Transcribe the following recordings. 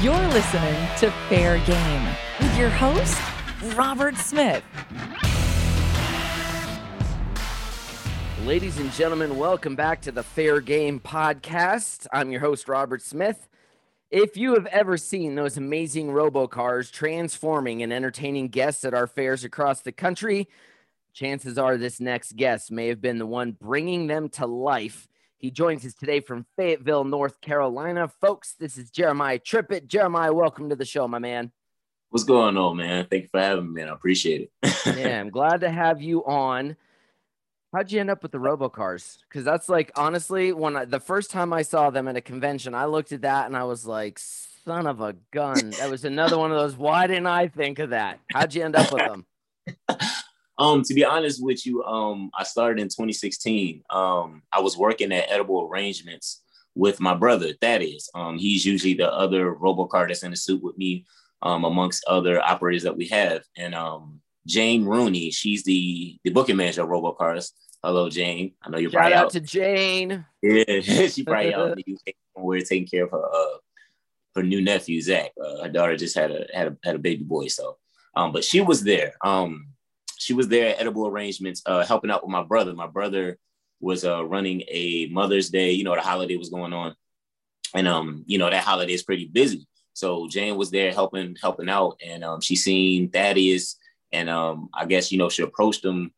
You're listening to Fair Game with your host, Robert Smith. Ladies and gentlemen, welcome back to the Fair Game Podcast. I'm your host, Robert Smith. If you have ever seen those amazing robocars transforming and entertaining guests at our fairs across the country, chances are this next guest may have been the one bringing them to life he joins us today from Fayetteville, North Carolina. Folks, this is Jeremiah Trippett. Jeremiah, welcome to the show, my man. What's going on, man? Thank you for having me, man. I appreciate it. yeah, I'm glad to have you on. How'd you end up with the robocars? Because that's like honestly, when I, the first time I saw them at a convention, I looked at that and I was like, "Son of a gun!" That was another one of those. Why didn't I think of that? How'd you end up with them? Um, to be honest with you, um, I started in 2016. Um, I was working at Edible Arrangements with my brother, Thaddeus. Um, he's usually the other robocar that's in the suit with me, um, amongst other operators that we have. And um, Jane Rooney, she's the the booking manager of Robocars. Hello, Jane. I know you're Shout probably out, out to Jane. Yeah, she probably out we're taking care of her uh, her new nephew Zach. Uh, her daughter just had a had a had a baby boy, so um, but she was there. Um, she was there at Edible Arrangements, uh, helping out with my brother. My brother was uh, running a Mother's Day. You know, the holiday was going on, and um, you know that holiday is pretty busy. So Jane was there helping helping out, and um, she seen Thaddeus, and um, I guess you know she approached him,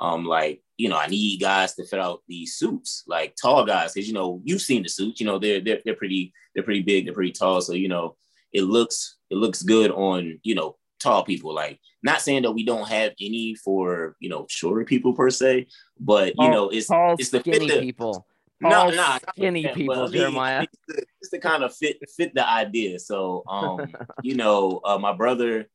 um, like you know I need guys to fit out these suits, like tall guys, because you know you've seen the suits, you know they're they're they're pretty they're pretty big, they're pretty tall, so you know it looks it looks good on you know tall people. Like, not saying that we don't have any for you know shorter people per se, but you know, it's tall, it's the skinny fit people. No, no, nah, skinny people, Jeremiah. It's the, it's the, kind of fit fit the idea. So, um, you know, uh, my brother,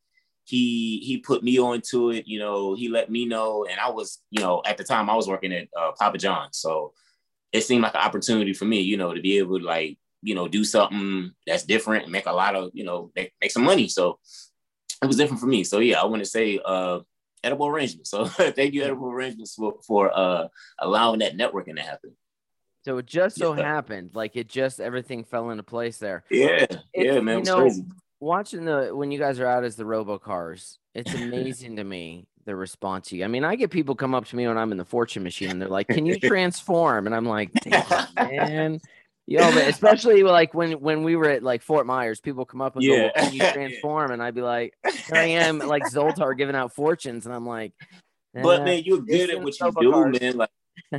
he he put me onto it. You know, he let me know, and I was, you know, at the time I was working at uh, Papa John's, so it seemed like an opportunity for me, you know, to be able to like, you know, do something that's different and make a lot of, you know, make, make some money. So it was different for me. So yeah, I want to say uh, edible arrangements. So thank you, edible arrangements, for, for uh, allowing that networking to happen. So it just so yeah. happened, like it just everything fell into place there. Yeah, it's, yeah, man, it was know, crazy. Watching the when you guys are out as the robocars, it's amazing to me the response to you. I mean, I get people come up to me when I'm in the fortune machine and they're like, "Can you transform?" And I'm like, "Man." You know, especially like when when we were at like Fort Myers, people come up and yeah. go, well, "Can you transform?" And I'd be like, "Here I am, like Zoltar giving out fortunes," and I'm like, eh, "But man, you're good at what you do, man. Like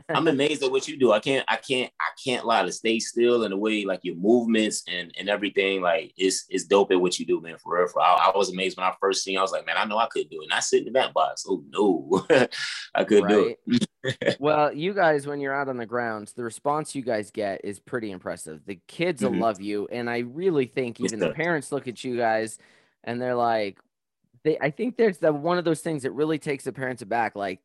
I'm amazed at what you do. I can't, I can't, I can't lie to stay still in the way like your movements and and everything. Like it's it's dope at what you do, man. For real, for I, I was amazed when I first seen. I was like, man, I know I could do it. And I sit in that box. Oh no, I right. do it. well, you guys, when you're out on the grounds, the response you guys get is pretty impressive. The kids mm-hmm. will love you, and I really think even the parents look at you guys and they're like, they. I think there's the one of those things that really takes the parents aback. Like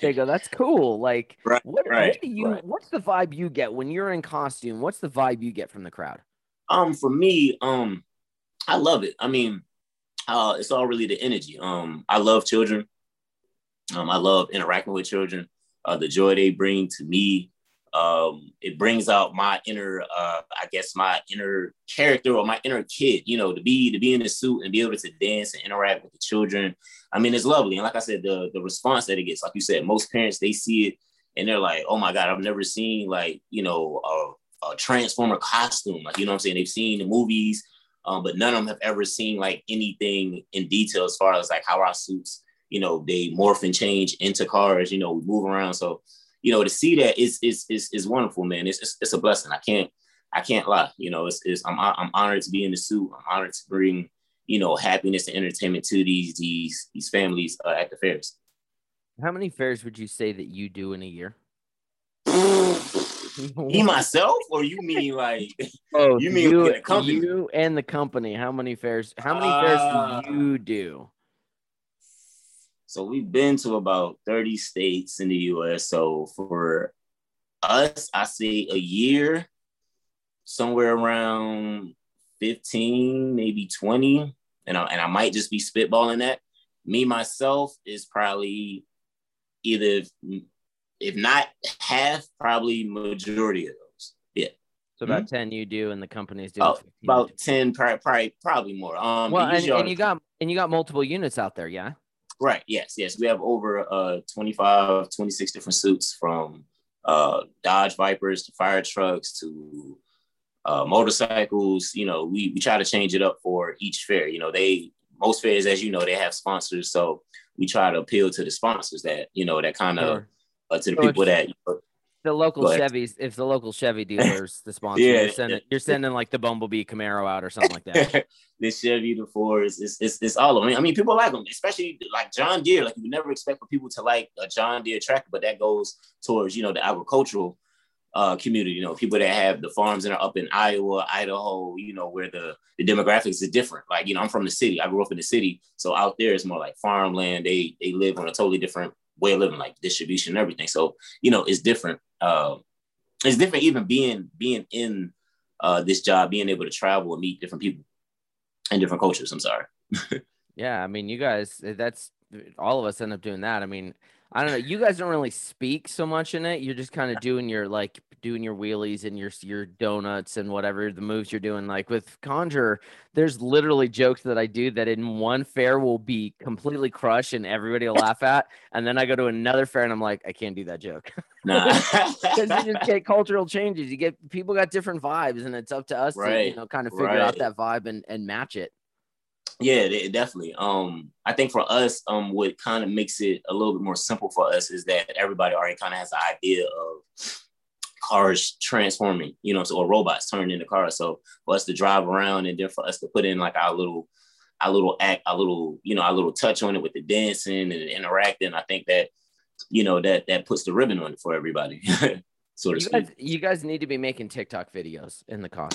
they go, "That's cool." Like, right, what, right, what do you? Right. What's the vibe you get when you're in costume? What's the vibe you get from the crowd? Um, for me, um, I love it. I mean, uh, it's all really the energy. Um, I love children. Um, I love interacting with children. Uh, the joy they bring to me um, it brings out my inner, uh, I guess, my inner character or my inner kid. You know, to be to be in the suit and be able to dance and interact with the children. I mean, it's lovely. And like I said, the the response that it gets, like you said, most parents they see it and they're like, "Oh my god, I've never seen like you know a, a transformer costume." Like you know what I'm saying? They've seen the movies, um, but none of them have ever seen like anything in detail as far as like how our suits, you know, they morph and change into cars. You know, we move around. So you know, to see that is is is is wonderful, man. It's, it's, it's a blessing. I can't I can't lie. You know, it's, it's I'm I'm honored to be in the suit. I'm honored to bring you know happiness and entertainment to these these these families uh, at the fairs. How many fairs would you say that you do in a year? Me myself, or you mean like oh, you mean you, the company? You and the company. How many fairs? How many uh, fairs do uh, you do? So we've been to about 30 states in the US. So for us, I say a year, somewhere around 15, maybe 20. And I, and I might just be spitballing that. Me, myself, is probably either, if not half, probably majority of those. Yeah. So about 10 you do and the company's doing about, 15. about 10 probably, probably probably more um well, but and, and you got and you got multiple units out there, yeah. Right. Yes. Yes. We have over uh 25, 26 different suits from uh Dodge Vipers to fire trucks to uh motorcycles. You know, we, we try to change it up for each fair. You know, they most fairs, as you know, they have sponsors. So we try to appeal to the sponsors that, you know, that kind of Sure. uh, to the So people that you know, The local ahead. Chevys, if the local Chevy dealers the sponsor, Yeah. you're sending you're sending like the Bumblebee Camaro out or something like that. the Chevy, the Fords, it's, it's, it's all of them. I mean, people like them, especially like John Deere. Like you would never expect for people to like a John Deere tractor, but that goes towards, you know, the agricultural uh, community, you know, people that have the farms that are up in Iowa, Idaho, you know, where the, the demographics is different. Like, you know, I'm from the city. I grew up in the city. So out there it's more like farmland. They they live on a totally different way of living, like distribution and everything. So, you know, it's different. Uh, it's different even being being in uh, this job, being able to travel and meet different people and different cultures. I'm sorry. Yeah, I mean, you guys, eh, that's all of us end up doing that. I mean, I don't know. You guys don't really speak so much in it. You're just kind of doing your like doing your wheelies and your your donuts and whatever the moves you're doing. Like with Conjure, there's literally jokes that I do that in one fair will be completely crushed and everybody will laugh at, and then I go to another fair and I'm like, I can't do that joke Nah. because you just get cultural changes. You get people got different vibes, and it's up to us to you know kind of figure out that vibe and and match it. Yeah, definitely. Um, I think for us, um, what kind of makes it a little bit more simple for us is that everybody already kind of has an idea of cars transforming, you know, so or robots turning into cars. So for us to drive around and then for us to put in like our little, our little act, our little, you know, our little touch on it with the dancing and interacting, I think that, you know, that that puts the ribbon on it for everybody, so You guys, you guys need to be making TikTok videos in the car.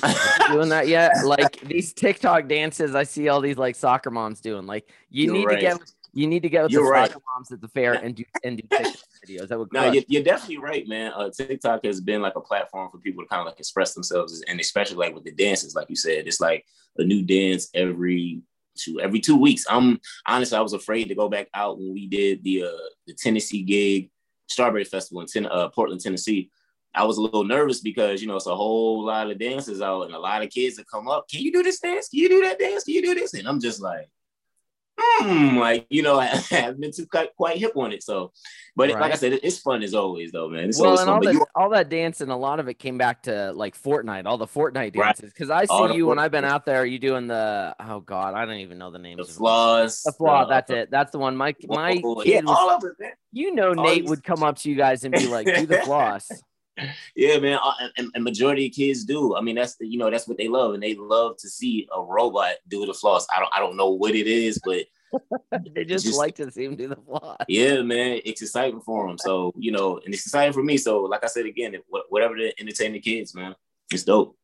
Doing that yet? Like these TikTok dances, I see all these like soccer moms doing. Like you You're need right. to get you need to get with You're the right. moms at the fair and do and do TikTok videos. That would No, you're, you're definitely right, man. Uh, TikTok has been like a platform for people to kind of like express themselves, and especially like with the dances, like you said, it's like a new dance every two every two weeks. I'm honestly, I was afraid to go back out when we did the uh, the Tennessee gig, Strawberry Festival in ten, uh, Portland, Tennessee. I was a little nervous because you know it's a whole lot of dances out and a lot of kids that come up. Can you do this dance? Can you do that dance? Can you do this? And I'm just like, hmm, like you know, I haven't been too quite, quite hip on it. So, but it- like I said, it- it's fun as always, though, man. It's well, and all that you, all that dance and a lot of it came back to like Fortnite, all the Fortnite dances. Because I see the you when I've been out there. You doing the oh god, I don't even know the names. the of flaws, The flaw. the- That's it. That's the one. My my Oh, kid yeah, was. all of it, man. You know, all Nate these- would come up to you guys and be like, "Do the floss." Yeah, man, uh, and- and, majority of kids do. I mean, that's you know that's what they love, and they love to see a robot do the floss. I don't I don't know what it is, but they just, just- like to see him do the floss. yeah, man, it's exciting for them. So you know, and it's exciting for me. So like I said again, whatever to entertain the kids, man, it's dope.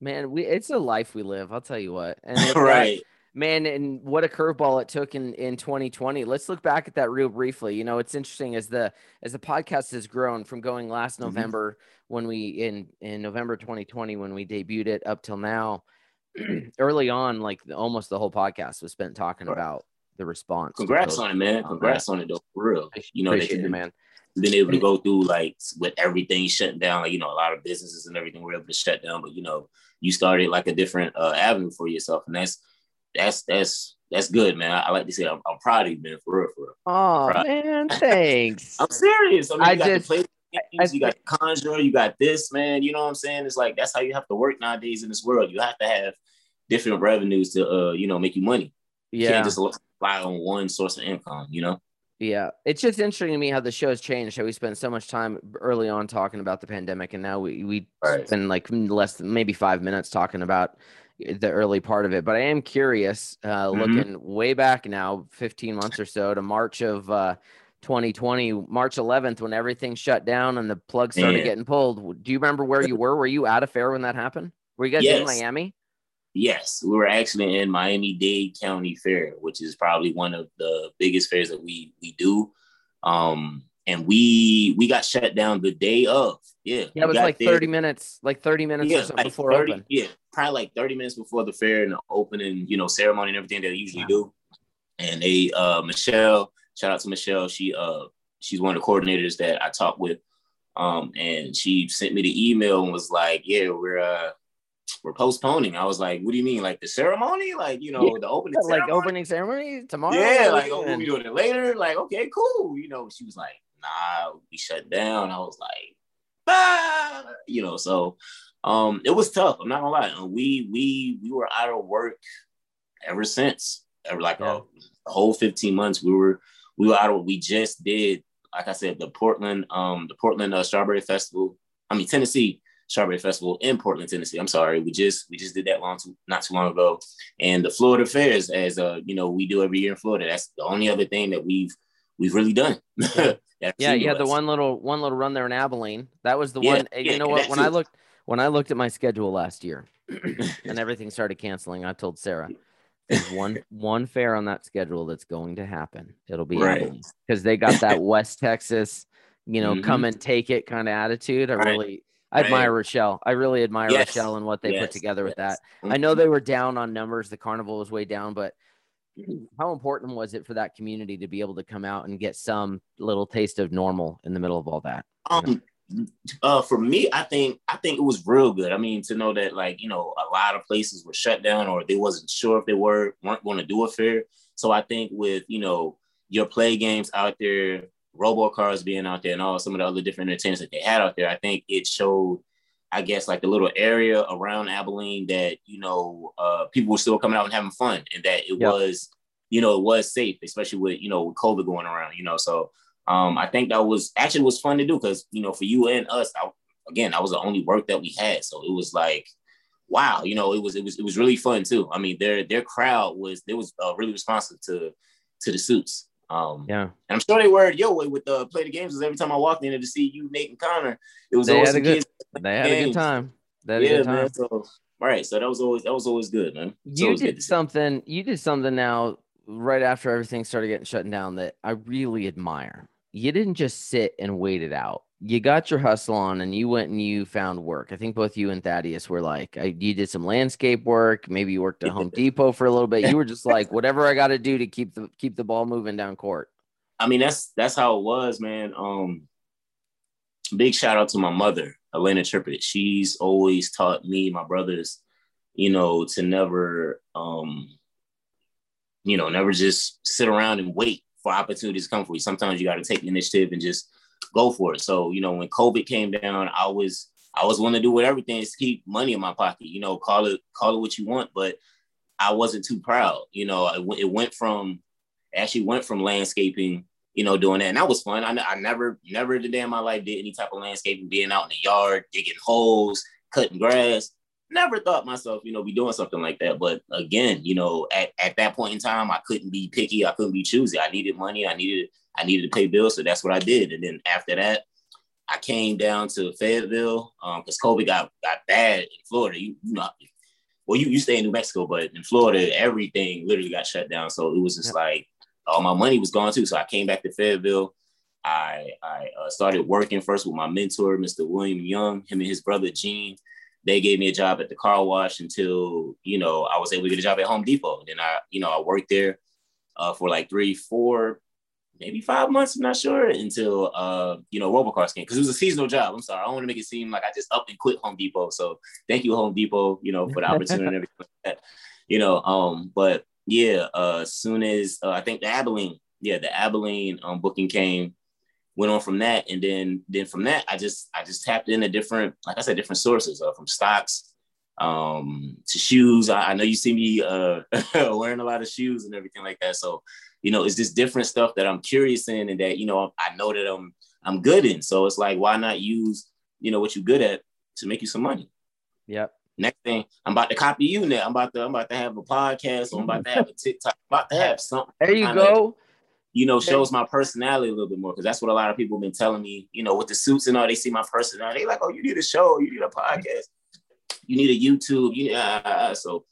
Man, we it's a life we live. I'll tell you what. And with that- right. Man, and what a curveball it took in in 2020. Let's look back at that real briefly. You know, it's interesting as the as the podcast has grown from going last Mhm. November when we in in November 2020 when we debuted it up till now. early on, like the, almost the whole podcast was spent talking Right. about the response. Congrats on it, man. Congrats on it, though. For real. You know, that you it, man. been able to go through like with everything shutting down, like you know, a lot of businesses and everything were able to shut down, but you know, you started like a different uh, avenue for yourself, and that's that's that's that's good, man. I, I like to say I'm, I'm proud of you, man, for real, for real. Oh man, thanks. I'm serious. I mean, I you got just- the play I you got Conjure, you got this, man. You know what I'm saying? It's like that's how you have to work nowadays in this world. You have to have different revenues to uh, you know, make you money. You yeah. can't just rely on one source of income, you know? Yeah, it's just interesting to me how the show has changed. How we spent so much time early on talking about the pandemic, and now we we Right. spend like less than maybe five minutes talking about the early part of it. But I am curious, uh, Mhm. looking way back now, fifteen months or so to March of uh, 2020, March 11th, when everything shut down and the plug started getting pulled. Do you remember where you were? Were you at a fair when that happened? Were you guys in Miami? Yes, we were actually in Miami Dade County Fair, which is probably one of the biggest fairs that we we do. Um, and we we got shut down the day of. Yeah, Yeah, it was like there- 30 minutes, like 30 minutes or Yeah, something like before 30, open. yeah, probably like 30 minutes before the fair and the opening, you know, ceremony and everything that they usually Wow. do. And they uh Michelle, shout out to Michelle. She uh she's one of the coordinators that I talked with Um, and she sent me the email and was like, "Yeah, we're uh, we're postponing." I was like, "What do you mean, like the ceremony? Like you know, Yeah, the opening like ceremony? opening ceremony tomorrow. Yeah, like oh, we doing it later. Like okay, cool. You know, she was like, "Nah, we shut down." I was like, "Ah," you know. So, um, it was tough. I'm not gonna lie. We we we were out of work ever since. Ever like Yeah. a, the whole 15 months. We were we were out of. We just did, like I said, the Portland um the Portland uh, Strawberry Festival. I mean Tennessee Strawberry Festival in Portland, Tennessee. I'm sorry, we just we just did that long too, not too long ago. And the Florida Fairs, as uh you know we do every year in Florida. That's the only other thing that we've we've really done. Yeah, you had the one little one little run there in Abilene. That was the Yeah, one. You know what? When I looked when I looked at my schedule last year, and everything started canceling, I told Sarah, "There's one one fair on that schedule that's going to happen. It'll be Right. because they got that West Texas, you know, Mhm. come and take it kind of attitude. I Right. really, I Right. admire Rochelle. I really admire Yes. Rochelle and what they put Yes, together with that. yes. I know they were down on numbers. The carnival was way down, but. how important was it for that community to be able to come out and get some little taste of normal in the middle of all that? Um, uh, for me, I think I think it was real good. I mean, to know that like you know a lot of places were shut down or they wasn't sure if they were weren't going to do a fair. So I think with you know your play games out there, robocars being out there, and all some of the other different entertainers that they had out there, I think it showed. I guess like the little area around Abilene that you know uh, people were still coming out and having fun, and that it Yep. was you know it was safe, especially with you know with COVID going around. You know, so um, I think that was actually was fun to do because you know for you and us, I, again, that was the only work that we had, so it was like, wow, you know, it was it was it was really fun too. I mean, their their crowd was they was uh, really responsive to to the suits. Um, Yeah, and I'm sure they were way with uh, play the games. Because every time I walked in there to see you, Nate and Connor, it was They always had a good- they had a good time. They had a Yeah, good time. man. So right, so that was always that was always good, man. You did something you did something now right after everything started getting shut down that i really admire you didn't just sit and wait it out you got your hustle on and you went and you found work i think both you and thaddeus were like I, you did some landscape work maybe you worked at home depot for a little bit you were just like whatever i got to do to keep the keep the ball moving down court I mean, that's that's how it was, man. Um, big shout out to my mother, Elena Trippett. She's always taught me, my brothers, you know, to never, um, you know, never just sit around and wait for opportunities to come for you. Sometimes you got to take the initiative and just go for it. So, you know, when COVID came down, I was I was willing to do with everything to keep money in my pocket. You know, call it call it what you want, but I wasn't too proud. You know, it, it went from actually went from landscaping, you know, doing that, and that was fun. I, I never never the day in my life did any type of landscaping, being out in the yard, digging holes, cutting grass. Never thought myself, you know, be doing something like that. But again, you know, at, at that point in time, I couldn't be picky. I couldn't be choosy. I needed money. I needed I needed to pay bills, so that's what I did. And then after that, I came down to Fayetteville because COVID got got bad in Florida. You, you know, well, you, you stay in New Mexico, but in Florida, everything literally got shut down. So it was just Yep. like all my money was gone too. So I came back to Fayetteville. I I uh, started working first with my mentor, Mr. William Young. Him and his brother Gene. They gave me a job at the car wash until you know I was able to get a job at Home Depot. Then I you know I worked there uh, for like three, four, maybe five months. I'm not sure until uh, you know robocars came because it was a seasonal job. I'm sorry, I don't want to make it seem like I just up and quit Home Depot. So thank you Home Depot, you know, for the opportunity and everything like that. You know, um, but yeah, uh, as soon as uh, I think the Abilene, yeah, the Abilene um, booking came, went on from that, and then then from that, I just I just tapped into different, like I said, different sources uh, from stocks um to shoes. I, I know you see me uh wearing a lot of shoes and everything like that. So, you know, it's just different stuff that I'm curious in and that, you know, I know that I'm I'm good in. So it's like, why not use, you know, what you're good at to make you some money? yep Next thing, I'm about to copy you now. I'm about to I'm about to have a podcast. Or I'm about to have a TikTok. I'm about to have something. there you go You know, shows my personality a little bit more because that's what a lot of people have been telling me. You know, with the suits and all, they see my personality. They like, oh, you need a show. You need a podcast. You need a YouTube. You yeah. Ah, ah. So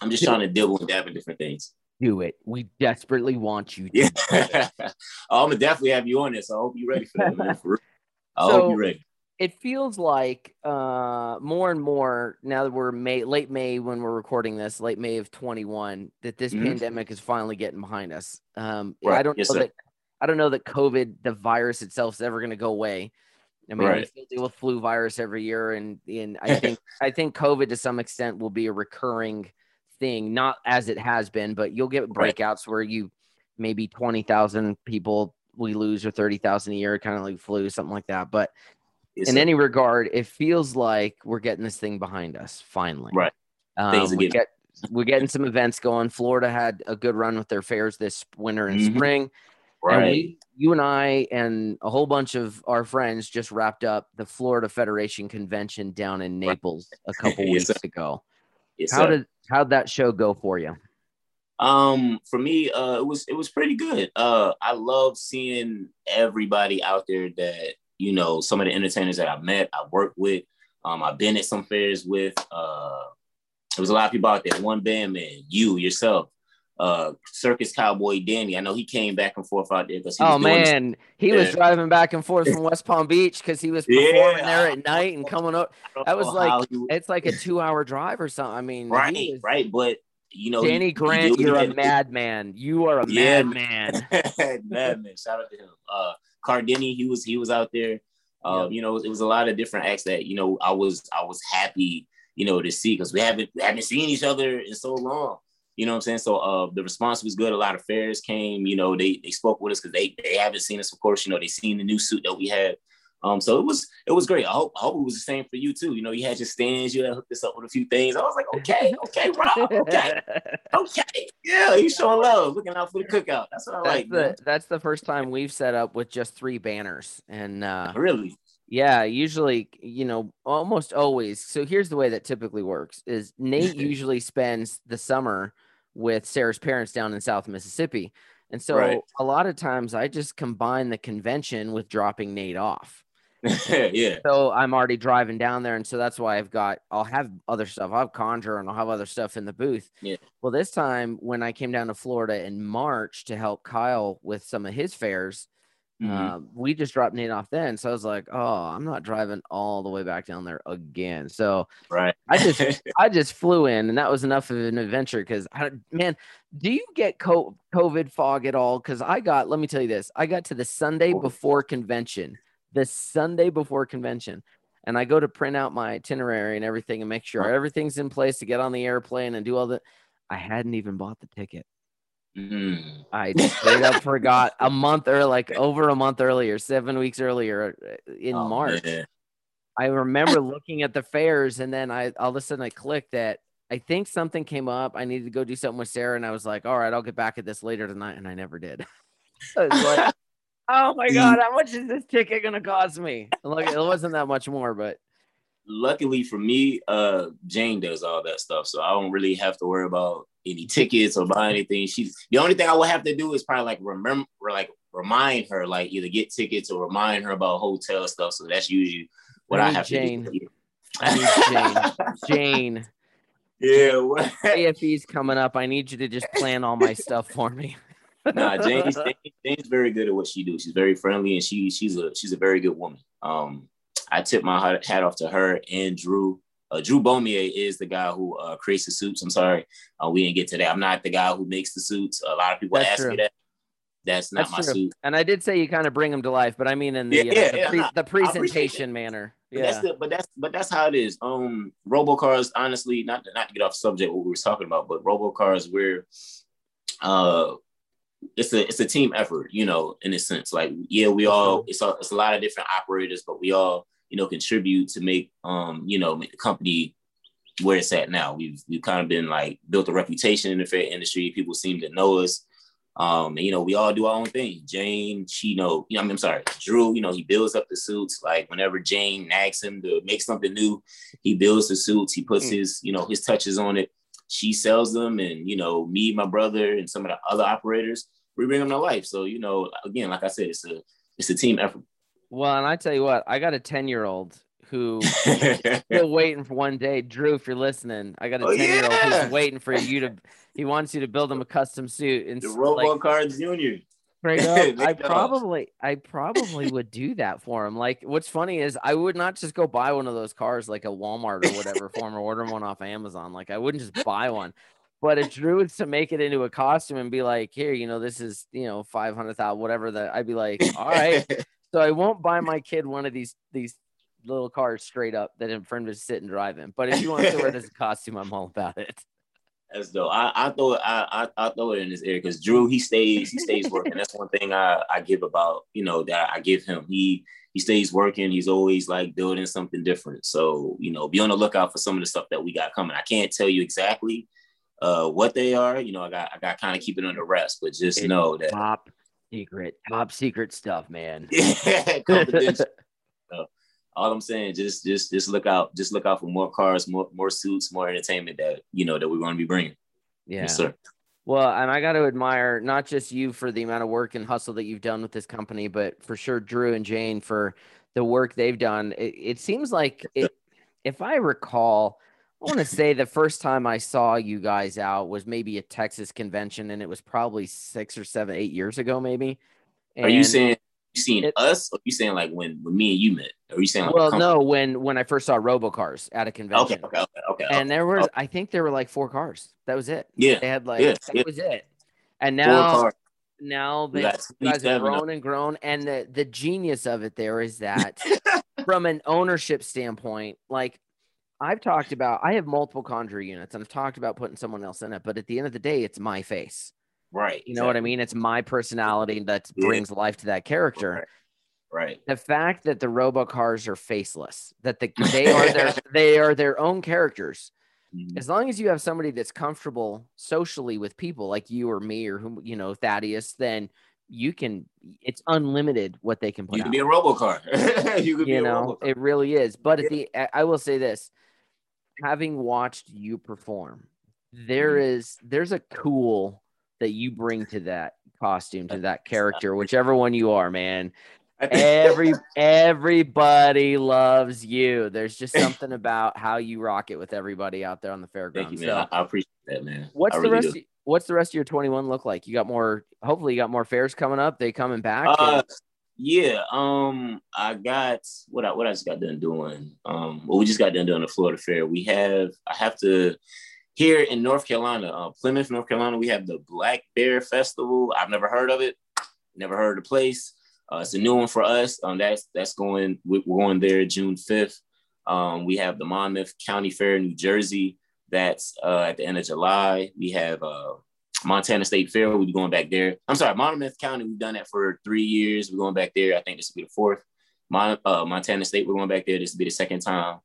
I'm just trying to dibble and dab in different things. do it we desperately want you to oh, Yeah. I'm gonna definitely have you on this. I hope you're ready for that, man. For. I So- hope you're ready. It feels like uh more and more now that we're May late May when we're recording this, late May of 21, that this Mhm. pandemic is finally getting behind us. Um I don't Yes, know sir. that I don't know that COVID, the virus itself, is ever going to go away. I mean, we still deal with flu virus every year, and and I think I think COVID to some extent will be a recurring thing, not as it has been, but you'll get Right. breakouts where you maybe twenty thousand people we lose or thirty thousand a year, kind of like flu, something like that. But It's in a- any regard, it feels like we're getting this thing behind us finally. Right. Um, we get we're getting some events going. Florida had a good run with their fairs this winter and Mhm. spring. And right. we, you and I and a whole bunch of our friends just wrapped up the Florida Federation convention down in Naples a couple Yes, weeks sir. ago. Yes, How sir. did how'd that show go for you? Um, for me, uh, it was it was pretty good. Uh, I love seeing everybody out there that you know, some of the entertainers that I met, I worked with, um, I've been at some fairs with. Uh, there was a lot of people out there. One band man, you yourself, uh, Circus Cowboy Danny. I know he came back and forth out there because Oh man, he was driving back and forth from West Palm Beach because he was Yeah. performing there at night and coming up. that was like- he, It's like a two-hour drive or something. I mean, right, was- right, but you know, Danny he Grant, you're a madman. You are a Yeah, madman. Madman, shout out to him. Uh, Cardini, he was he was out there. Uh, Yep. You know, it was a lot of different acts that you know I was I was happy you know to see because we haven't we haven't seen each other in so long. You know what I'm saying? So uh, the response was good. A lot of fairs came. You know, they they spoke with us because they they haven't seen us. Of course, you know they seen the new suit that we had. Um, so it was it was great. I hope I hope it was the same for you too. You know, you had your stands. You had hooked us up with a few things. I was like, okay, okay, Rob, okay, okay, yeah, you showing love, looking out for the cookout. That's what I that's like. the that's the first time we've set up with just three banners and uh Really? yeah usually you know almost always so here's the way that typically works is nate usually spends the summer with sarah's parents down in south mississippi and so Right. a lot of times i just combine the convention with dropping nate off yeah. so i'm already driving down there and so that's why i've got i'll have other stuff i'll have conjure and i'll have other stuff in the booth Yeah. well this time when i came down to florida in march to help kyle with some of his fairs Mhm. uh, we just dropped Nate off then. So I was like, oh, I'm not driving all the way back down there again. So right. I just I just flew in, and that was enough of an adventure. Because man, do you get co- COVID fog at all? Because I got. Let me tell you this: I got to the Sunday before convention, the Sunday before convention, and I go to print out my itinerary and everything and make sure everything's in place to get on the airplane and do all the. I hadn't even bought the ticket. Mm. I straight up forgot a month or like over a month earlier, seven weeks earlier uh, in Oh, March. man. I remember looking at the fairs and then I all of a sudden I clicked that I think something came up. I needed to go do something with Sarah and I was like, all right, I'll get back at this later tonight. And I never did. Was like, oh my God, how much is this ticket going to cost me? Look, it wasn't that much more, but Luckily for me, uh, Jane does all that stuff, so I don't really have to worry about any tickets or buy anything. She's the only thing I would have to do is probably like remember, like remind her, like either get tickets or remind her about hotel stuff. So that's usually what I I, have Jane. to do. I need Jane. Jane, yeah. what- AFE's coming up. I need you to just plan all my stuff for me. nah, Jane's, Jane- Jane's very good at what she does. She's very friendly and she she's a she's a very good woman. Um, I tip my hat- hat off to her and Drew. Uh, Drew Beaumier is the guy who uh, creates the suits. I'm sorry, uh, we didn't get to that. I'm not the guy who makes the suits. A lot of people That's ask true. me that. That's not That's my true. suit. And I did say you kind of bring them to life, but I mean in the Yeah, uh, yeah, the, yeah, pre- nah, the presentation manner. But Yeah. that's the, but that's but that's how it is. Um, robocars, honestly, not to, not to get off subject what we were talking about, but robocars, we're uh, it's a it's a team effort, you know, in a sense. Like, yeah, we all it's a it's a lot of different operators, but we all you know contribute to make um you know make the company where it's at now. We've we've kind of been like built a reputation in the fair industry. People seem to know us. Um, and, you know, we all do our own thing. Jane, she know, you know, I mean, I'm sorry, Drew, you know, he builds up the suits. Like whenever Jane nags him to make something new, he builds the suits, he puts Mm. his, you know, his touches on it. She sells them, and you know, me, my brother, and some of the other operators, we bring them to life. So, you know, again, like I said, it's a it's a team effort. Well, and I tell you what, I got a 10 year old who still waiting for one day. Drew, if you're listening, I got a Oh, 10 year old yeah. who's waiting for you to, he wants you to build him a custom suit. And the Robo like, Cards Junior. Straight up, I probably, I probably would do that for him. Like, what's funny is I would not just go buy one of those cars like a Walmart or whatever for him or order one off Amazon. Like, I wouldn't just buy one. But if Drew was to make it into a costume and be like, here, you know, this is, you know, 500,000, whatever that, I'd be like, all right, So I won't buy my kid one of these these little cars straight up that in front of us sit and drive in. But if you want to wear it as a costume, I'm all about it. That's dope. I, I throw it. I, I, I throw it in this area because Drew he stays he stays working. That's one thing I, I give about you know that I give him. He he stays working. He's always like building something different. So you know, be on the lookout for some of the stuff that we got coming. I can't tell you exactly uh, what they are. You know, I got I got kind of keep it under wraps, but just It's know that Top secret, top secret stuff, man. yeah, confidential. All I'm saying, just just just look out, just look out for more cars, more more suits, more entertainment that you know that we're going to be bringing. Yeah. Yes, sir. Well, and I got to admire not just you for the amount of work and hustle that you've done with this company, but for sure Drew and Jane for the work they've done. It, it seems like it, if I recall, I want to say the first time I saw you guys out was maybe a Texas convention, and it was probably six or seven, eight years ago, maybe. Are you saying you seen it- us, or you saying like when when me and you met? Or you saying like Well, no, when when I first saw RoboCars at a convention, okay, okay, okay. and there was, I think there were like four cars. That was it. yeah, They had like Yeah, that yeah. was it. And now now they guys have 27 of grown and grown and the the genius of it there is that from an ownership standpoint like i've talked about i have multiple conjure units and i've talked about putting someone else in it but at the end of the day it's my face Right. you know what i mean it's my personality that Yeah. brings life to that character Right. Right. the fact that the robocars are faceless that the, they are their they are their own characters Mhm. as long as you have somebody that's comfortable socially with people like you or me or whom you know Thaddeus, then you can. It's unlimited what they can put You out. be a robocar. you could be you a know, robocar. it really is. But at the, I- will say this: having watched you perform, there Mhm. is there's a cool that you bring to that costume to that character, whichever one you are, man. Every everybody loves you. There's just something about how you rock it with everybody out there on the fairground. Thank you, So- man. I, I appreciate that, man. What's the rest? Of, what's the rest of your 21 look like? You got more. Hopefully, you got more fairs coming up. They coming back. Uh, yeah. Um, I got what I what I just got done doing. Um, well, we just got done doing the Florida Fair. We have I have to here in North Carolina, uh, Plymouth, North Carolina. We have the Black Bear Festival. I've never heard of it. Never heard of the place. Uh, it's a new one for us. Um, that's that's going. we- We're going there June fifth. Um, we have the Monmouth County Fair, New Jersey. That's uh, at the end of July. We have uh, Montana State Fair. We'll be going back there. I'm sorry, Monmouth County. We've done that for three years. We're going back there. I think this will be the fourth. Mon- uh, Montana State. We're going back there. This will be the second time.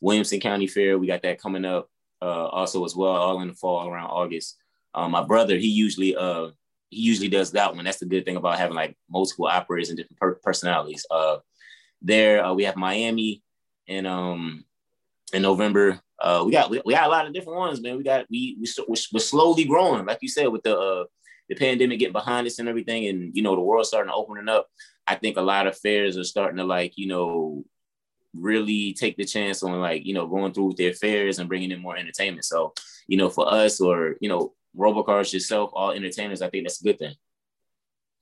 Williamson County Fair. We got that coming up uh, also as well, all in the fall around August. Um, my brother, he usually uh, he usually does that one. That's the good thing about having like multiple operators and different per- personalities. Uh, there uh, we have Miami in um in November. Uh, we got we, we got a lot of different ones, man. We got we we we're, we're slowly growing, like you said, with the the pandemic getting behind us and everything, and you know the world starting to opening up. I think a lot of fairs are starting to like you know really take the chance on like you know going through with their fairs and bringing in more entertainment. So you know for us or you know Robocars yourself, all entertainers, I think that's a good thing.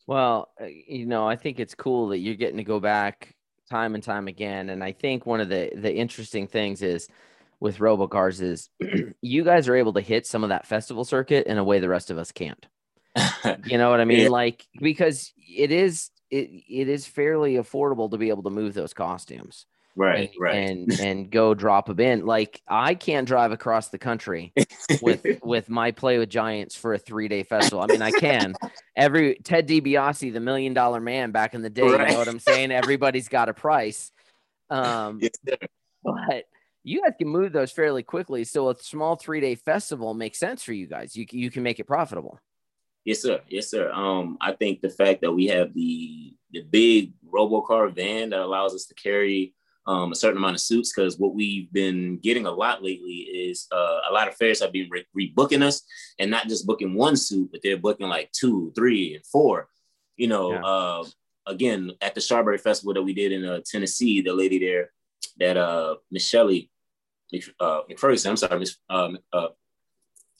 Well, uh, you know, I think it's cool that you're getting to go back time and time again. And I think one of the the interesting things is with RoboCars is you guys are able to hit some of that festival circuit in a way the rest of us can't. You know what I mean? Yeah. Like because it is it it is fairly affordable to be able to move those costumes. Right, and, right. and and go drop them in. Like I can't drive across the country with with my play with giants for a three day festival. I mean, I can. Every Ted DiBiase, the million dollar man back in the day, you know what I'm saying? Everybody's got a price. Um, Yes, but you guys can move those fairly quickly. So a small three day festival makes sense for you guys. You you can make it profitable. Yes, sir. Yes, sir. Um, I think the fact that we have the the big RoboCar van that allows us to carry um, a certain amount of suits, because what we've been getting a lot lately is uh, a lot of fairs have been re- rebooking us, and not just booking one suit, but they're booking like two, three, and four. You know, Yeah. uh, again at the Strawberry Festival that we did in uh, Tennessee, the lady there, that uh, Miss Shelley uh, McPherson, I'm sorry, Miss um, uh,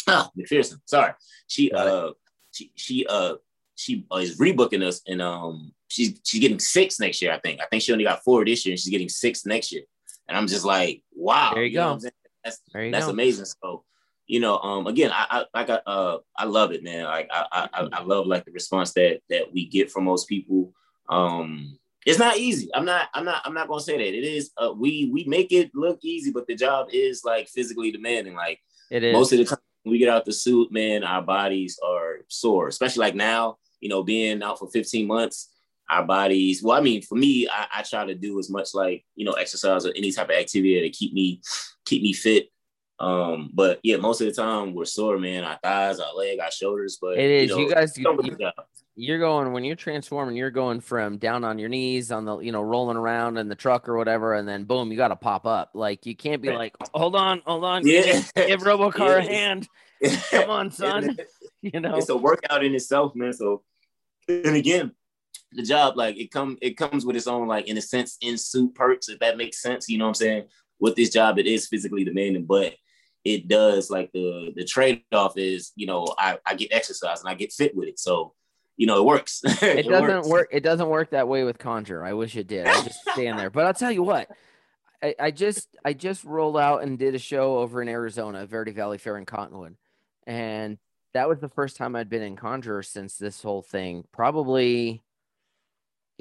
ah, McPherson, sorry, she uh she she uh she uh, is rebooking us and um she's she's getting six next year. I think. I think she only got four this year and she's getting six next year. And I'm just like, wow. There you know go. That's There you that's go. amazing. So, you know, um again, I I like uh I love it, man. Like I I I- I love like the response that that we get from most people. Um it's not easy. I'm not. I'm not. I'm not gonna say that it is. Uh, we we make it look easy, but the job is like physically demanding. Like It is. most of the time we get out the suit, man, our bodies are sore. Especially like now, you know, being out for 15 months, our bodies. Well, I mean, for me, I, I try to do as much like you know exercise or any type of activity to keep me keep me fit. Um, but yeah, most of the time we're sore, man. Our thighs, our leg, our shoulders. But It is. know, You guys, you, you're going when you're transforming. You're going from down on your knees on the, you know, rolling around in the truck or whatever, and then boom, you got to pop up. Like you can't be like, hold on, hold on, Yeah. give Robocar a hand. Come on, son. You know, it's a workout in itself, man. So, and again, the job like it come it comes with its own like in a sense in suit perks if that makes sense. You know what I'm saying? With this job, it is physically demanding, but it does like the the trade off is you know I I get exercise and I get fit with it, so you know it works. it doesn't works. work. It doesn't work that way with Conjure. I wish it did. I just stand there. But I'll tell you what. I, I just I just rolled out and did a show over in Arizona, Verde Valley Fair in Cottonwood, and that was the first time I'd been in Conjure since this whole thing. Probably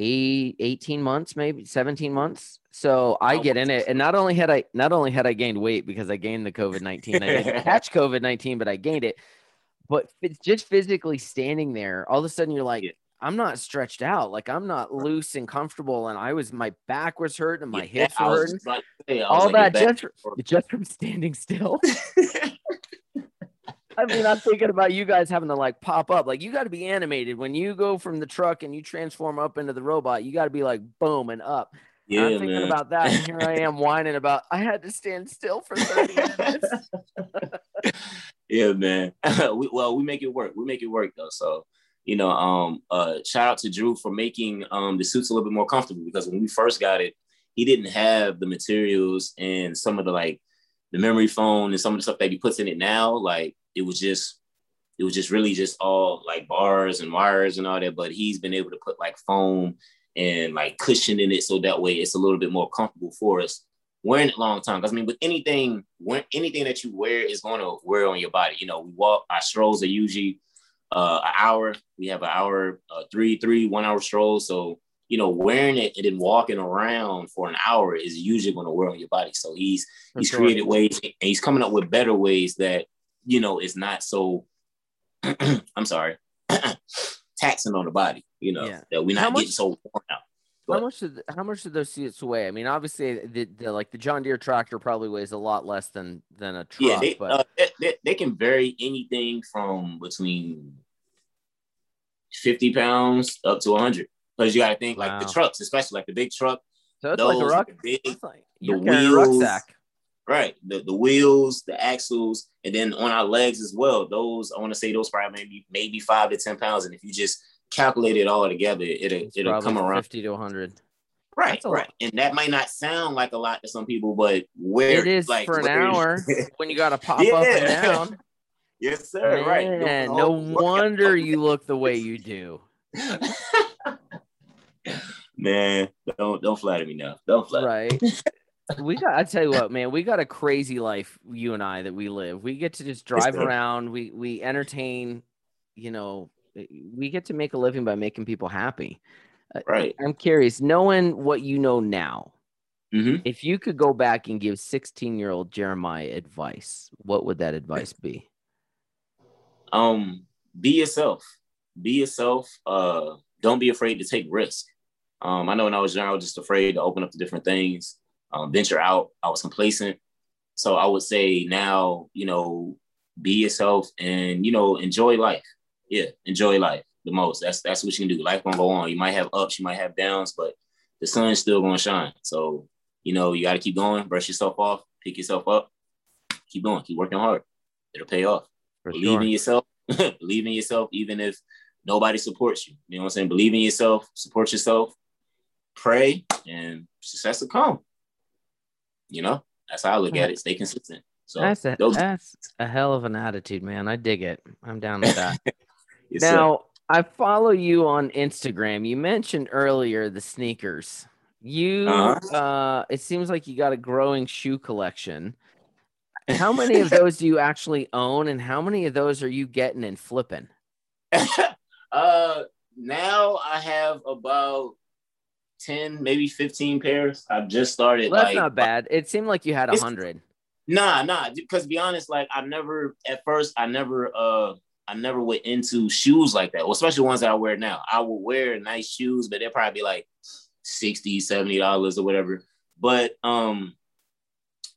eight, 18 months, maybe 17 months. So I Oh, get in it, and not only had I not only had I gained weight because I gained the COVID nineteen, I didn't catch COVID nineteen, but I gained it. But it's just physically standing there, all of a sudden you're like, Yeah. I'm not stretched out, like I'm not loose and comfortable, and I was my back was hurting and my Yeah, hips were hurting. just about to say, I was All like, that just just from standing still. I mean, I'm thinking about you guys having to like pop up. Like you got to be animated when you go from the truck and you transform up into the robot. You got to be like boom and up. And yeah, I'm thinking man. about that, and here I am whining about I had to stand still for 30 minutes. yeah, man. we, well, we make it work. We make it work though. So, you know, um, uh, shout out to Drew for making um the suits a little bit more comfortable because when we first got it, he didn't have the materials and some of the like the memory foam and some of the stuff that he puts in it now. Like it was just, it was just really just all like bars and wires and all that. But he's been able to put like foam and like cushion in it so that way it's a little bit more comfortable for us wearing it long time. Because I mean, with anything, when anything that you wear is going to wear on your body. You know, we walk. Our strolls are usually uh, an hour. We have an hour, uh, three, three, one hour strolls. So you know, wearing it and then walking around for an hour is usually going to wear on your body. So he's For he's sure. created ways and he's coming up with better ways that you know is not so. I'm sorry, taxing on the body. You know Yeah. that we're not much- getting so worn out. How much did how much did those seats weigh? I mean, obviously, the, the like the John Deere tractor probably weighs a lot less than than a truck. Yeah, they, but uh, they, they, they can vary anything from between 50 pounds up to 100. Because you got to think like the trucks, especially like the big truck, so it's like a those big, like the wheels, rucksack. Right? The, the wheels, the axles, and then on our legs as well. Those, I want to say those probably maybe, maybe five to 10 pounds. And if you just calculate it all together, it'll, It's it'll come around. fifty to hundred. Right, right. lot. And that might not sound like a lot to some people, but where It is like for an hour when you got to pop up and down. yes, sir. right. Doing Man, no wonder you look the way you do. man, don't don't flatter me now. Don't flatter. Right. We got I tell you what, man, we got a crazy life, you and I, that we live. We get to just drive around, we we entertain, you know, eh, we get to make a living by making people happy. Right. I'm curious, knowing what you know now, hmm if you could go back and give 16 year old Jeremiah advice, what would that advice be? Um, be yourself. Be yourself. Uh, don't be afraid to take risk. Um, I know when I was young, I was just afraid to open up to different things, um, venture out. I was complacent. So I would say now, you know, be yourself and you know enjoy life. Yeah, enjoy life the most. That's that's what you can do. Life gonna go on. You might have ups, you might have downs, but the sun's still gonna shine. So you know you got to keep going. Brush yourself off. Pick yourself up. Keep going. Keep working hard. It'll pay off. For Believe sure. in yourself. Believe in yourself, even if nobody supports you. You know what I'm saying? Believe in yourself. Support yourself. Pray, and success will come. You know, that's how I look at it. Stay consistent. So That's a those- that's a hell of an attitude, man. I dig it. I'm down with that. yes, sir. now, I follow you on Instagram. You mentioned earlier the sneakers. You Uh-huh. uh it seems like you got a growing shoe collection. How many of those do you actually own and how many of those are you getting and flipping? uh now I have about 10, maybe 15 pairs. I've just started. Well, that's like, not bad. It seemed like you had a hundred. Nah, nah. Because be honest, like I never at first, I never uh I never went into shoes like that, well, especially ones that I wear now. I will wear nice shoes, but they'd probably be like 60 70 dollars or whatever. But um,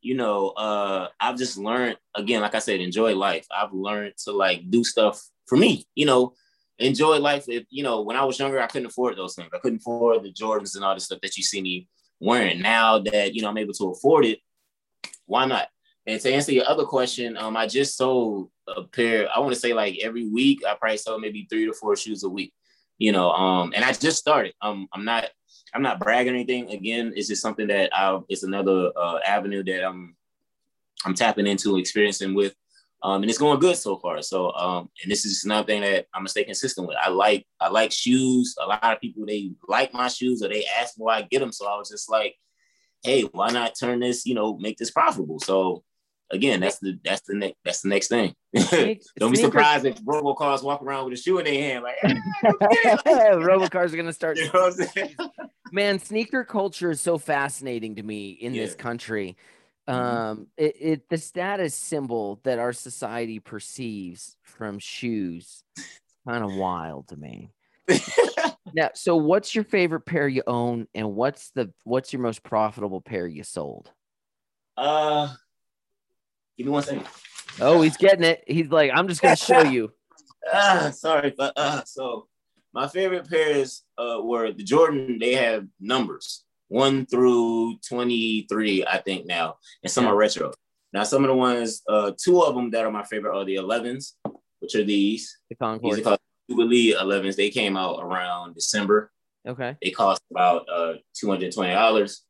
you know, uh I've just learned again, like I said, enjoy life. I've learned to like do stuff for me, you know, enjoy life. If you know, when I was younger, I couldn't afford those things. I couldn't afford the Jordans and all the stuff that you see me wearing. Now that you know I'm able to afford it, why not? And to answer your other question, um, I just sold a pair. I want to say like every week, I probably sell maybe three to four shoes a week. You know, um, and I just started. Um, I'm not, I'm not bragging or anything. Again, it's just something that I. It's another uh, avenue that I'm, I'm tapping into, experiencing with, um, and it's going good so far. So, um, and this is another thing that I'm gonna stay consistent with. I like, I like shoes. A lot of people they like my shoes or they ask me why I get them. So I was just like, hey, why not turn this, you know, make this profitable? So again, that's the that's the next that's the next thing. Don't be surprised if robocars walk around with a shoe in their hand, like, "Hey, Robocars are gonna start. you know? Man, sneaker culture is so fascinating to me in this country. Mhm. Um, it, it the status symbol that our society perceives from shoes, kind of wild to me. Now, so what's your favorite pair you own, and what's the what's your most profitable pair you sold? uh, give me one second. Oh, he's getting it. He's like, I'm just gonna show you. Ah, sorry, but uh, so my favorite pairs uh were the Jordan. They have numbers one through twenty three, I think now, and some are retro. Now, some of the ones, uh, two of them that are my favorite are the 11s, which are these. The These are Concord. called Jubilee 11s. They came out around December. Okay. They cost about uh two hundred twenty dollars.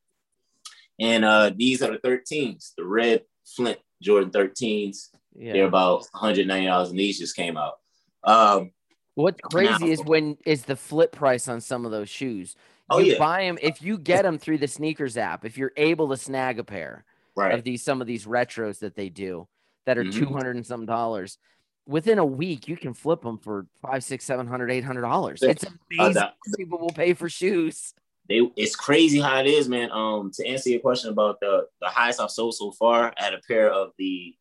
And uh, these are the 13s, the red Flint Jordan 13s. Yeah. They're about $190 and these just came out. Um, What's crazy Now- is when is the flip price on some of those shoes. Oh, you yeah. buy them if you get them through the sneakers app. If you're able to snag a pair right. of these, some of these retros that they do that are Mhm. two hundred and some dollars, within a week you can flip them for five, six, seven hundred, eight hundred dollars. It's Uh, amazing. that- people will pay for shoes. they it's crazy how it is, man. Um, to answer your question about the the highest I've sold so far, I had a pair of the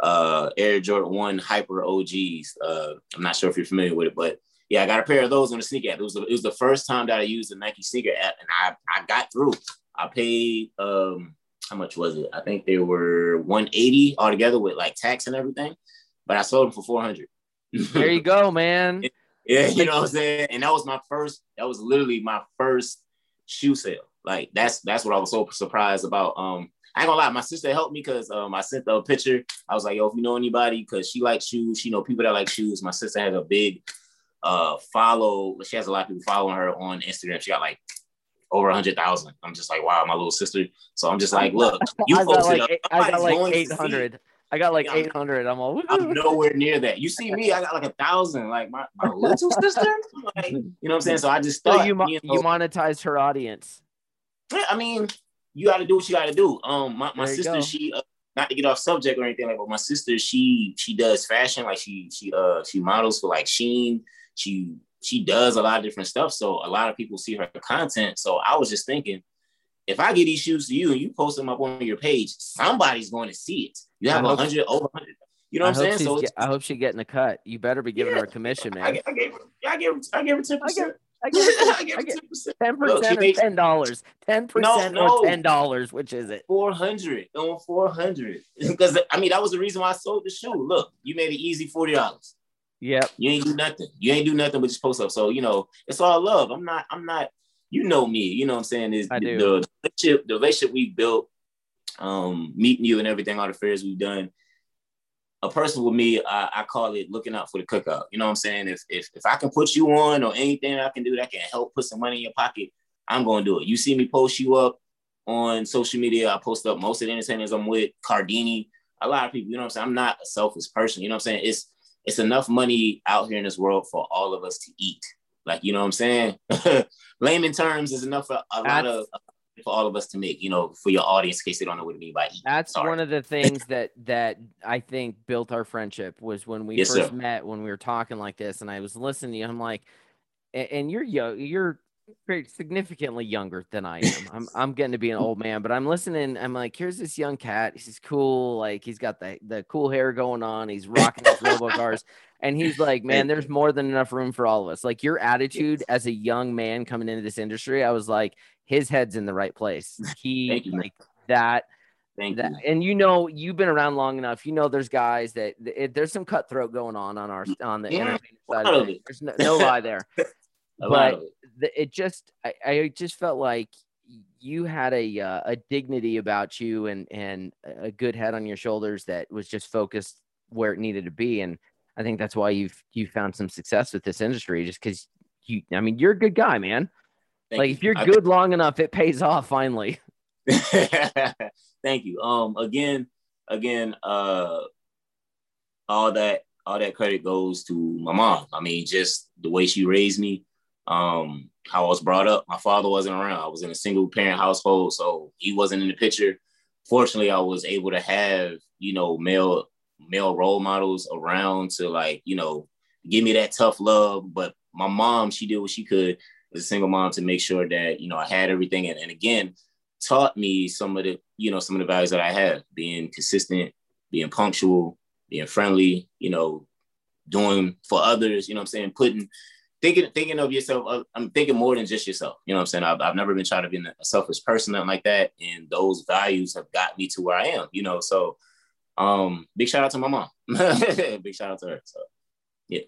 uh Air Jordan One Hyper OGs. Uh, I'm not sure if you're familiar with it, but yeah, I got a pair of those on the sneaker app. It was the, it was the first time that I used the Nike sneaker app, and I I got through. I paid um how much was it? I think they were 180 altogether with like tax and everything, but I sold them for 400. There you go, man. Yeah, you know what I'm saying? And that was my first, that was literally my first shoe sale. Like that's that's what I was so surprised about. Um, I ain't gonna lie, my sister helped me because um I sent her a picture. I was like, yo, if you know anybody, because she likes shoes, she know people that like shoes. My sister has a big uh follow, she has a lot of people following her on Instagram. She got like over a hundred thousand. I'm just like, wow, my little sister. So I'm just like, look, you I got like eight- I got like going to see eight hundred. I got like eight hundred. I'm all I'm nowhere near that. You see me, I got like a thousand. Like my, my little sister. Like, you know what I'm saying? So I just so thought, you, mo- you know, you monetized her audience. I mean, you got to do what you got to do. Um, my, my sister, go. she uh, not to get off subject or anything like, but my sister, she she does fashion, like she she uh she models for like Shein. She she does a lot of different stuff, so a lot of people see her content. So I was just thinking, if I get these shoes to you and you post them up on your page, somebody's going to see it. You have I a hundred over hundred. You know what I'm saying? So get- I hope she's getting a cut. You better be giving Yeah. her a commission, I, man. gave her, I gave her, I gave her ten percent. I give her gave her ten percent. ten Look, she percent or ten dollars. Ten percent or ten dollars. Which is it? 400 on 400 because i mean that was the reason why i sold the shoe look you made it easy $40 Yep. you ain't do nothing. You ain't do nothing but just post up. So you know it's all love. I'm not i'm not you know me. You know what i'm saying? Is the, relationship the relationship we built um meeting you and everything all the fairs we've done. A person with me I, I call it looking out for the cookout. You know what i'm saying? If, if if i can put you on or anything i can do that can help put some money in your pocket i'm going to do it. You see me post you up on social media. I post up most of the entertainers I'm with, Cardini, a lot of people, you know what I'm saying? I'm not a selfish person, you know what I'm saying? It's it's enough money out here in this world for all of us to eat. Like, you know what I'm saying? Layman terms is enough for a lot of for all of us to make, you know, for your audience in case they don't know what I mean by eat. That's Sorry. one of the things that that I think built our friendship was when we Yes, first sir. met when we were talking like this, and I was listening to you. I'm like, and you're yo, you're very significantly younger than I am. I'm I'm getting to be an old man, but I'm listening. I'm like, here's this young cat. He's cool. Like he's got the the cool hair going on. He's rocking his robo cars, and he's like, man, there's more than enough room for all of us. Like your attitude as a young man coming into this industry, I was like, his head's in the right place. He you, like that. Thank that, you. and you know, you've been around long enough. You know, there's guys that it, there's some cutthroat going on on our on the Yeah, entertainment side. Of of it. There's no, no lie there but it. the, it just I, I just felt like you had a uh, a dignity about you and and a good head on your shoulders that was just focused where it needed to be and I think that's why you've you found some success with this industry just because you I mean you're a good guy man Thank like you. if you're good long enough it pays off finally Thank you. Um, again, again, uh, all that, all that credit goes to my mom. I mean, just the way she raised me, um, how I was brought up. My father wasn't around. I was in a single parent household, so he wasn't in the picture. Fortunately, I was able to have, you know, male male role models around to like, you know, give me that tough love. But my mom, she did what she could as a single mom to make sure that, you know, I had everything. And, and again, taught me some of the, you know, some of the values that I have, being consistent, being punctual, being friendly, you know, doing for others, you know what I'm saying? Putting, thinking, thinking of yourself. uh, I'm thinking more than just yourself. You know what I'm saying? I've, I've never been trying to be a selfish person, nothing like that. And those values have got me to where I am, you know? So, um, big shout out to my mom. big shout out to her. So, yeah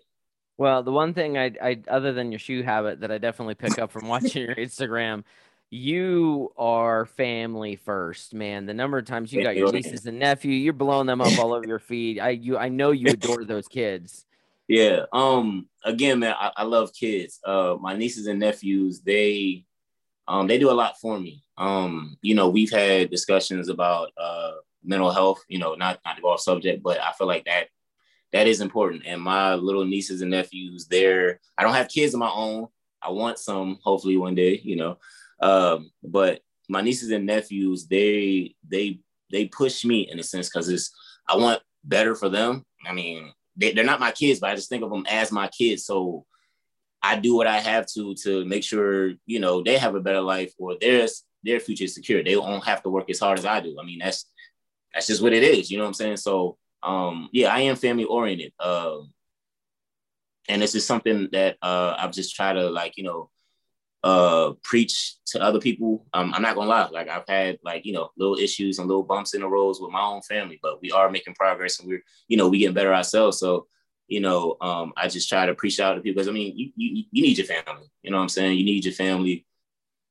Well, the one thing I, I other than your shoe habit that I definitely pick up from watching your Instagram, you are family first, man. The number of times you got your nieces and nephew, you're blowing them up all over your feed. I you I know you adore those kids. Yeah. Um. Again, man, I, I love kids. Uh, my nieces and nephews, they, um, they do a lot for me. Um, you know, we've had discussions about uh mental health. You know, not not to go off subject, but I feel like that that is important. And my little nieces and nephews, they're I don't have kids of my own. I want some, hopefully one day. You know, um, but my nieces and nephews, they they they push me in a sense because it's I want better for them. I mean, they, they're not my kids, but I just think of them as my kids. So I do what I have to to make sure you know they have a better life or their their future is secure. They won't have to work as hard as I do. I mean, that's that's just what it is. You know what I'm saying? So um, yeah, I am family oriented. Um, and this is something that uh, I've just tried to like you know uh preach to other people. Um i'm not gonna lie like i've had like you know little issues and little bumps in the roads with my own family but we are making progress and we're you know we getting better ourselves. So you know um i just try to preach out to people because i mean you, you you need your family you know what i'm saying? You need your family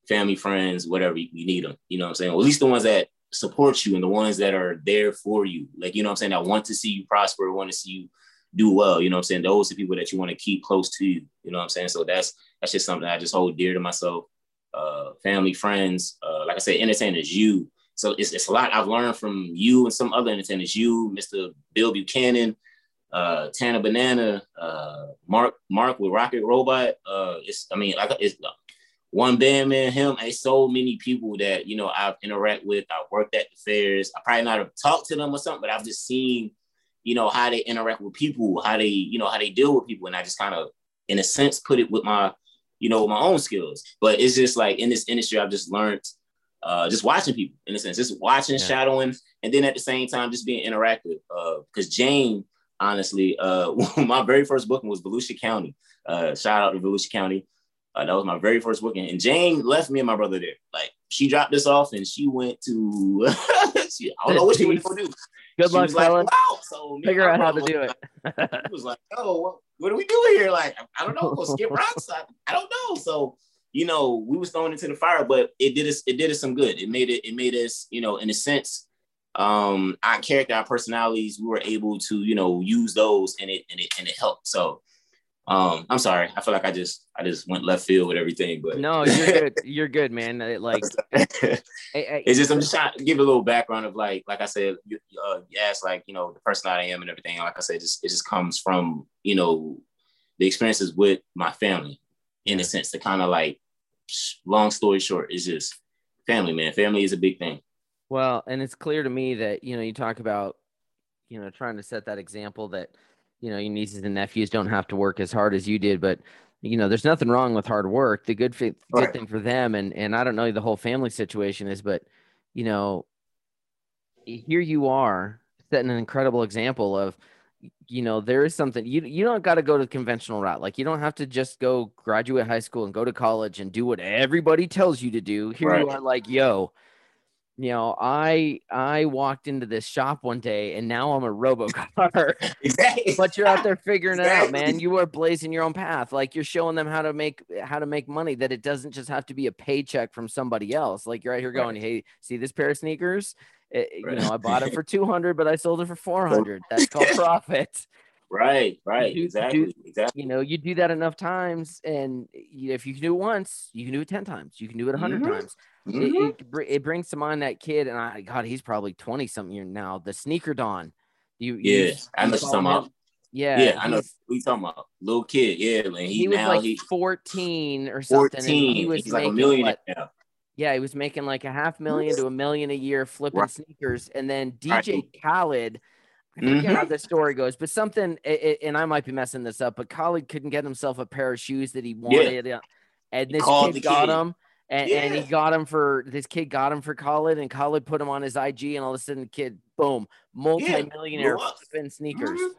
family friends whatever you, you need them you know what i'm saying? Or at least the ones that support you and the ones that are there for you. Like you know what i'm saying? I want to see you prosper want to see you do well you know what i'm saying those are people that you want to keep close to you you know what i'm saying so that's that's just something I just hold dear to myself. Uh, family, friends, uh, like I said, entertainers, you. So it's, it's a lot I've learned from you and some other entertainers. You, Mr. Bill Buchanan, uh, Tana Banana, uh, Mark Mark with Rocket Robot. Uh, it's I mean like it's uh, one band man, him. It's so many people that you know I've interact with. I've worked at the fairs. I probably not have talked to them or something, but I've just seen you know how they interact with people, how they you know how they deal with people, and I just kind of in a sense put it with my you know, my own skills. But it's just like in this industry, I've just learned uh, just watching people in a sense, just watching, Yeah. shadowing, and then at the same time, just being interactive. Because Jane, honestly, uh, my very first booking was Volusia County. Uh, shout out to Volusia County. Uh, that was my very first booking. And Jane left me and my brother there. Like she dropped us off and she went to, she, I don't know what she went to do. Good She luck, was like, wow. So Figure out how to do it. he was like, "Oh, what, what are we do here? Like, I don't know. Go skip rocks? I, I don't know." So, you know, we was thrown into the fire, but it did us. It did us some good. It made it. It made us, you know, in a sense, um, our character, our personalities, we were able to, you know, use those, and it and it and it helped. So, um, I'm sorry. I feel like I just I just went left field with everything, but No, you're good. You're good, man. It, like I- I- it's just I'm just trying to give a little background of like like I said, you, uh, you asked like you know the person I am and everything. Like I said, just it just comes from you know the experiences with my family in a sense to kind of like long story short, it's just family, man. Family is a big thing. Well, and it's clear to me that, you know, you talk about, you know, trying to set that example that, you know, your nieces and nephews don't have to work as hard as you did, but, you know, there's nothing wrong with hard work. The good, fi- good Right. thing for them, and and I don't know the whole family situation is, but you know, here you are setting an incredible example of, you know, there is something you you don't got to go to the conventional route. Like you don't have to just go graduate high school and go to college and do what everybody tells you to do. Here you are, like, yo, you know, I I walked into this shop one day and now I'm a robocar. Exactly. but you're out there figuring it out, man. You are blazing your own path. Like you're showing them how to make how to make money. That it doesn't just have to be a paycheck from somebody else. Like you're out here Right. going, hey, see this pair of sneakers? It- you know, I bought it for two hundred, but I sold it for four hundred. That's called profit. right, right, do- exactly, exactly. You know, you do that enough times, and if you can do it once, you can do it ten times. You can do it a 100 Mhm. times. It- Mhm. It, br- it brings to mind that kid, and I God, he's probably twenty something year now. The sneaker Don. You, you- Yeah, I know you follow talking him? about. Yeah, Yeah, I know. We talking about little kid. Yeah, and he, he was now like he 14 or something. 14. he was He's like a making millionaire now. yeah, he was making like a half million to a million a year flipping Right. sneakers. And then Right. DJ Khaled, I forget Mhm. how the story goes, but something, i- i- and I might be messing this up, but Khaled couldn't get himself a pair of shoes that he wanted. uh, And this kid got him. And, and he got him for this kid got him for Khaled, and Khaled put him on his IG, and all of a sudden, the kid, boom, multi-millionaire flipping sneakers. Mhm.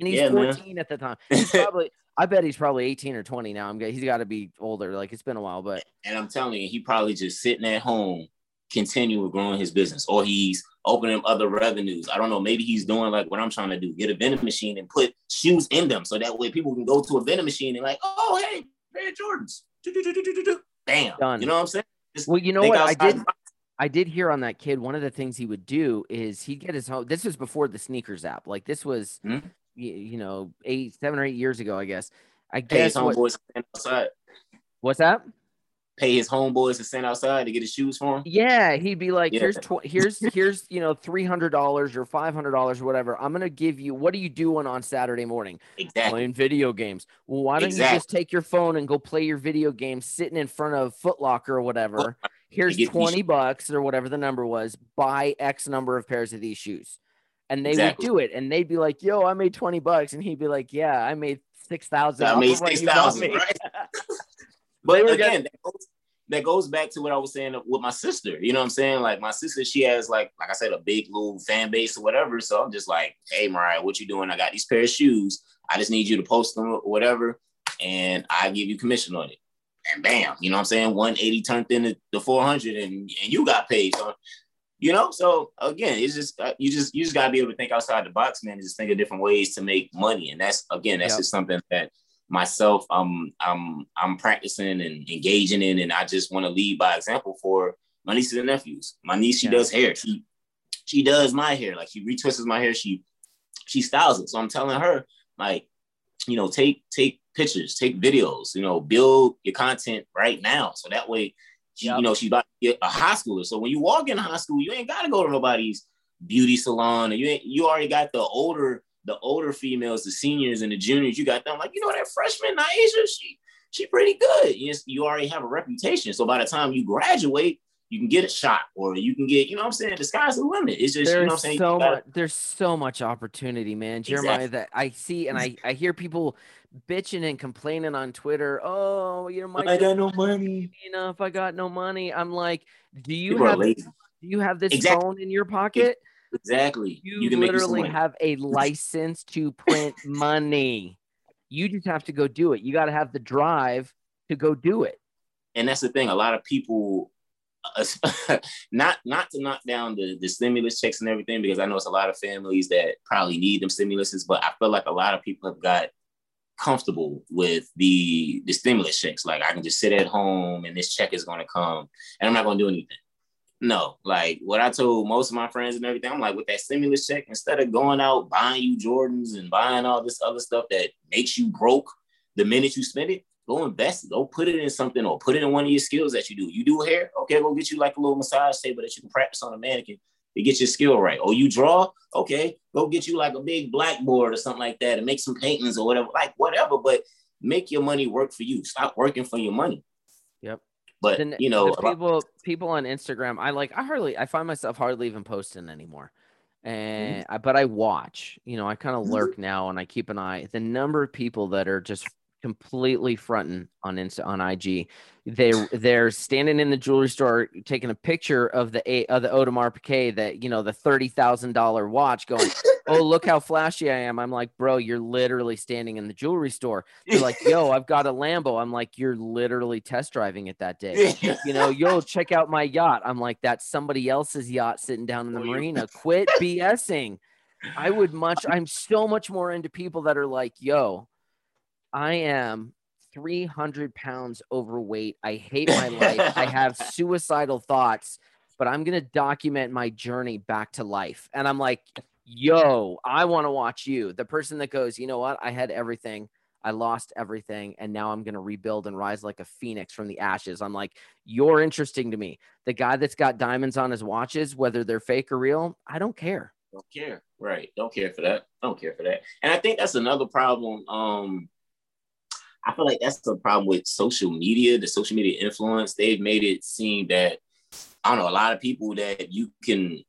And he's Yeah, man. 14 at the time. He's probably, I bet he's probably 18 or 20 now. I'm he's got to be older. Like it's been a while, but And I'm telling you, he probably just sitting at home, continuing growing his business, or he's opening other revenues. I don't know. Maybe he's doing like what I'm trying to do: get a vending machine and put shoes in them, so that way people can go to a vending machine and like, oh hey, pair of Jordans, Do-do-do-do-do-do. Bam, Done. You know what I'm saying? Just well, you know what? I did. I did hear on that kid. One of the things he would do is he'd get his home. This was before the sneakers app. Like this was, Mhm. y- you know, eight, seven or eight years ago, I guess. I guess what, homeboys outside. what's that? Pay his homeboys to send outside to get his shoes for him. Yeah, he'd be like, Yeah. "Here's tw- here's here's you know three hundred dollars or five hundred dollars or whatever. I'm gonna give you. What are you doing on Saturday morning? Exactly. Playing video games. Well, why don't you just take your phone and go play your video game sitting in front of Foot Locker or whatever? Here's twenty bucks or whatever the number was. Buy X number of pairs of these shoes, and they Exactly. would do it. And they'd be like, "Yo, I made twenty bucks," and he'd be like, "Yeah, I made six thousand. I made six thousand, right? But again, getting- that, goes, that goes back to what I was saying with my sister. You know what I'm saying? Like my sister, she has like, like I said, a big little fan base or whatever. So I'm just like, hey, Mariah, what you doing? I got these pair of shoes. I just need you to post them or whatever, and I give you commission on it. And bam, you know what I'm saying? 180 turned into the 400, and and you got paid. So, you know, so again, it's just uh, you just you just gotta be able to think outside the box, man. And just think of different ways to make money, and that's again, that's Yep. just something that myself I'm I'm I'm practicing and engaging in and I just want to lead by example for my nieces and nephews. My niece she Yeah. does hair. She she does my hair. Like she retwists my hair. She she styles it. So I'm telling her like you know take take pictures, take videos, you know, build your content right now. So that way she, Yep. you know, she's about to get a high schooler. So when you walk in high school, you ain't got to go to nobody's beauty salon or you ain't you already got the older the older females, the seniors and the juniors, you got them like, you know, that freshman Naisha, she she pretty good. You, just- you already have a reputation. So by the time you graduate, you can get a shot or you can get, you know what I'm saying? The sky's the limit. It's just, you know there's what I'm saying? so gotta- much there's so much opportunity man jeremiah that i see and i i hear people bitching and complaining on twitter oh you know my I got no money. you know if i got no money i'm like do you People have do you have this Exactly. phone in your pocket Exactly. you, can you literally have a license to print money you just have to go do it you got to have the drive to go do it and that's the thing. A lot of people, uh, not not to knock down the, the stimulus checks and everything, because I know it's a lot of families that probably need them stimuluses, but I feel like a lot of people have got comfortable with the the stimulus checks. Like I can just sit at home and this check is going to come, and I'm not going to do anything. No, like what I told most of my friends and everything, I'm like, with that stimulus check, instead of going out buying you Jordans and buying all this other stuff that makes you broke the minute you spend it, go invest. Go put it in something or put it in one of your skills that you do. You do hair, okay, go get you like a little massage table that you can practice on a mannequin to get your skill right. Or you draw, okay, go get you like a big blackboard or something like that and make some paintings or whatever, like whatever, but make your money work for you. Stop working for your money. Yep. But Then you know, the people people on Instagram, I like I hardly I find myself hardly even posting anymore. And Mm-hmm. I, but I watch, you know, I kind of lurk now and I keep an eye. The number of people that are just completely fronting on Insta on IG. They they're standing in the jewelry store taking a picture of the a of the Audemars Piguet that you know the thirty thousand dollar watch, going, "Oh look how flashy I am." I'm like, "Bro, you're literally standing in the jewelry store." They're like, "Yo, I've got a Lambo." I'm like, "You're literally test driving it that day." You know, yo, check out my yacht. I'm like, "That's somebody else's yacht sitting down in the oh, marina." Quit BSing. I would much. I'm so much more into people that are like, "Yo." I am 300 pounds overweight. I hate my life. I have suicidal thoughts, but I'm going to document my journey back to life. And I'm like, yo, I want to watch you. The person that goes, you know what? I had everything. I lost everything. And now I'm going to rebuild and rise like a phoenix from the ashes. I'm like, you're interesting to me. The guy that's got diamonds on his watches, whether they're fake or real, I don't care. Don't care. Right. Don't care for that. Don't care for that. And I think that's another problem. Um, I feel like that's the problem with social media, the social media influence. They've made it seem that I don't know a lot of people that you can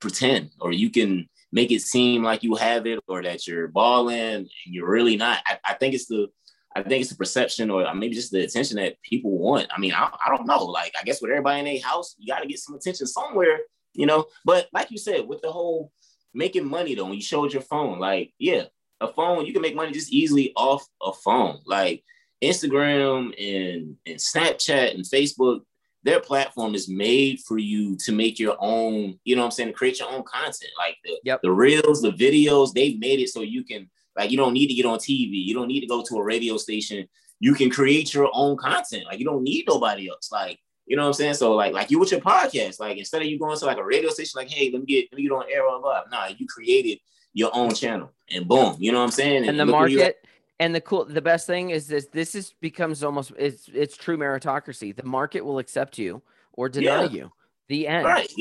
pretend or you can make it seem like you have it or that you're balling and you're really not. I, I think it's the I think it's the perception or uh, maybe just the attention that people want. I mean, I, I don't know. Like, I guess with everybody in a house, you got to get some attention somewhere, you know. But like you said, with the whole making money though, when you showed your phone, like, yeah, a phone, you can make money just easily off a phone. Like Instagram and, and Snapchat and Facebook, their platform is made for you to make your own, you know what I'm saying, to create your own content. Like the, yep. the reels, the videos, they've made it so you can, like, you don't need to get on TV. You don't need to go to a radio station. You can create your own content. Like, you don't need nobody else. Like, you know what I'm saying? So like, like you with your podcast, like instead of you going to like a radio station, like, hey, let me get let me get on air, blah blah. Nah, you created your own channel and boom, you know what I'm saying? And, and the market and the cool the best thing is this this is becomes almost it's it's true meritocracy. The market will accept you or deny yeah. you. The end. Right.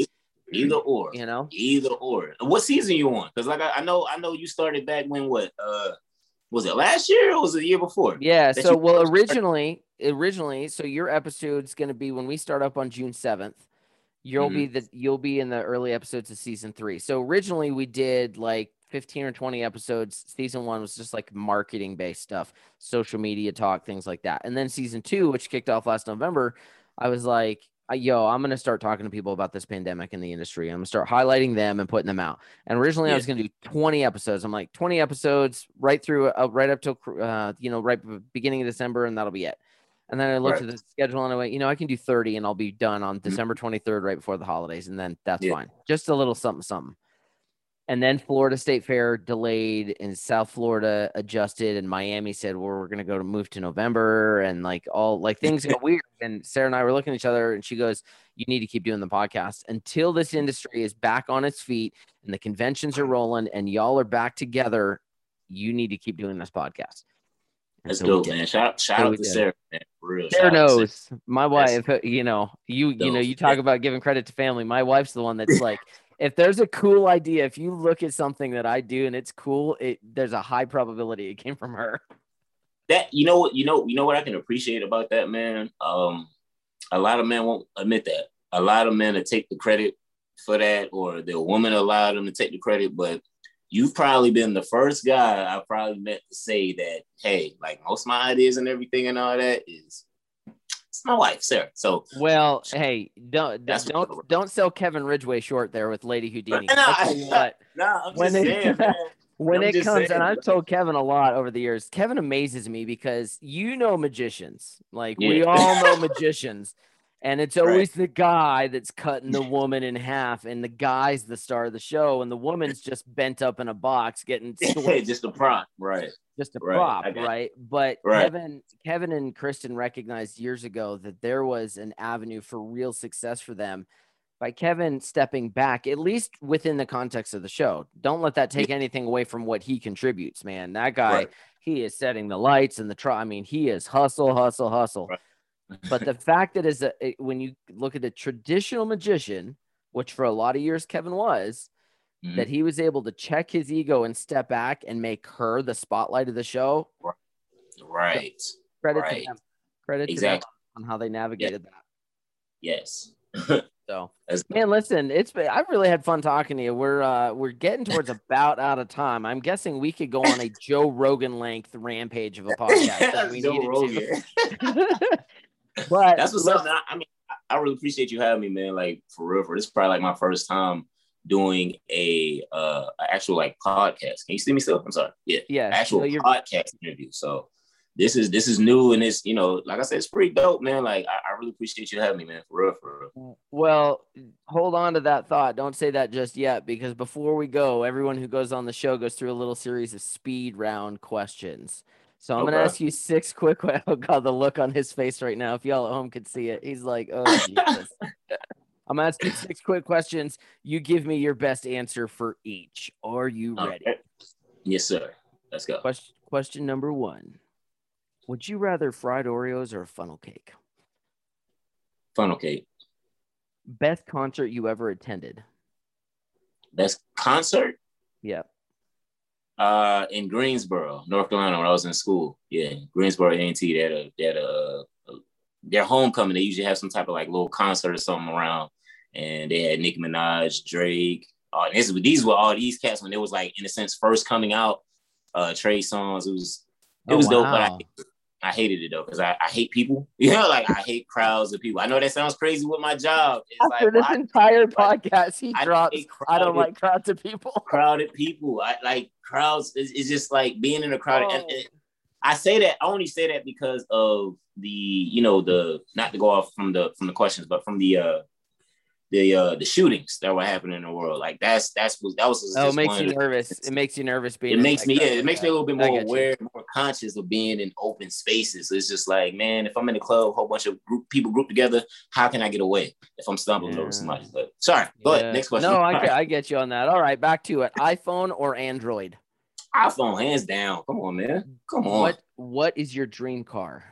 Either or. You know? Either or. What season you on? Because like I, I, know I know you started back when what uh was it last year or was it the year before? Yeah. So well originally originally so your episode's gonna be when we start up on June 7th. You'll mm-hmm. be the you'll be in the early episodes of season three. So originally we did like 15 or 20 episodes. Season one was just like marketing based stuff, social media talk, things like that. And then season two, which kicked off last November, I was like, yo, I'm going to start talking to people about this pandemic in the industry. I'm going to start highlighting them and putting them out. And originally yeah. I was going to do 20 episodes. I'm like 20 episodes right through, uh, right up till, uh, you know, right beginning of December, and that'll be it. And then I looked right. at the schedule and I went, you know, I can do 30 and I'll be done on mm-hmm. December 23rd, right before the holidays. And then that's yeah. fine. Just a little something, something and then Florida State Fair delayed and South Florida adjusted and Miami said well, we're going to go to move to November and like all like things got weird and Sarah and I were looking at each other and she goes you need to keep doing the podcast until this industry is back on its feet and the conventions are rolling and y'all are back together you need to keep doing this podcast. Let's so man. Shout, shout so out to. Sarah, man. real. Sarah knows. My wife, you know, you you know, you talk about giving credit to family. My wife's the one that's like, if there's a cool idea, if you look at something that I do and it's cool, it there's a high probability it came from her. That you know what you know you know what I can appreciate about that man. Um, a lot of men won't admit that. A lot of men will take the credit for that, or the woman allowed them to take the credit. But you've probably been the first guy I probably met to say that. Hey, like most of my ideas and everything and all that is it's my wife, Sarah. So well, hey, don't don't don't sell Kevin Ridgway short there with Lady Houdini. No, what, no, I'm when just it, saying, man. when I'm it comes, saying, and I've told Kevin a lot over the years. Kevin amazes me because you know magicians, like yeah. we all know magicians. And it's always right. the guy that's cutting the woman in half, and the guy's the star of the show, and the woman's just bent up in a box getting just a prop, right? Just a right. prop, right? But right. Kevin, Kevin and Kristen recognized years ago that there was an avenue for real success for them by Kevin stepping back, at least within the context of the show. Don't let that take anything away from what he contributes, man. That guy, right. he is setting the lights and the try. I mean, he is hustle, hustle, hustle. But the fact that is a, when you look at a traditional magician, which for a lot of years Kevin was, mm-hmm. that he was able to check his ego and step back and make her the spotlight of the show. Right. So credit right. to them. Credit exactly. to them on how they navigated that. Yes. So, man, listen, it's been, I've really had fun talking to you. We're uh we're getting towards about out of time. I'm guessing we could go on a Joe Rogan length rampage of a podcast. we Joe Rogan. but that's what's up. I mean, I really appreciate you having me, man. Like for real, for this is probably like my first time doing a uh actual like podcast. Can you see me still? I'm sorry. Yeah. Yeah. Actual no, podcast interview. So this is this is new and it's you know like I said it's pretty dope, man. Like I, I, really appreciate you having me, man. For real, for real. Well, hold on to that thought. Don't say that just yet because before we go, everyone who goes on the show goes through a little series of speed round questions. So I'm okay. gonna ask you six quick. Oh god, the look on his face right now. If y'all at home could see it, he's like, "Oh Jesus." I'm asking six quick questions. You give me your best answer for each. Are you ready? Okay. Yes, sir. Let's go. Question, question number one would you rather fried Oreos or a funnel cake? Funnel cake. Best concert you ever attended? Best concert? Yep. Uh, in Greensboro, North Carolina, when I was in school. Yeah, Greensboro A&T. They had a, they had a, a, their homecoming. They usually have some type of like little concert or something around, and they had Nicki Minaj, Drake. Uh, this, these were all these cats when it was like in a sense first coming out. Uh, Trey Songz. It was it oh, was wow. dope, but I I hated it though because I, I hate people. You know, like I hate crowds of people. I know that sounds crazy with my job. It's After like, this well, entire I, podcast, he I drops. Crowded, I don't like crowds of people. Crowded people. I like crowds. It's, it's just like being in a crowd. Oh. And, and I say that I only say that because of the you know the not to go off from the from the questions, but from the uh the uh the shootings that were happening in the world. Like that's that's what that was. Oh, it makes you nervous. It makes you nervous being. It makes me yeah. It makes me a little bit more aware, you. more conscious of being in open spaces. It's just like, man, if I'm in a club, a whole bunch of group people grouped together, how can I get away if I'm stumbling yeah. over somebody? But sorry, go yeah. ahead. Next question. No, I, I get you on that. All right, back to it. iPhone or Android? iPhone, hands down. Come on, man. Come on. What What is your dream car?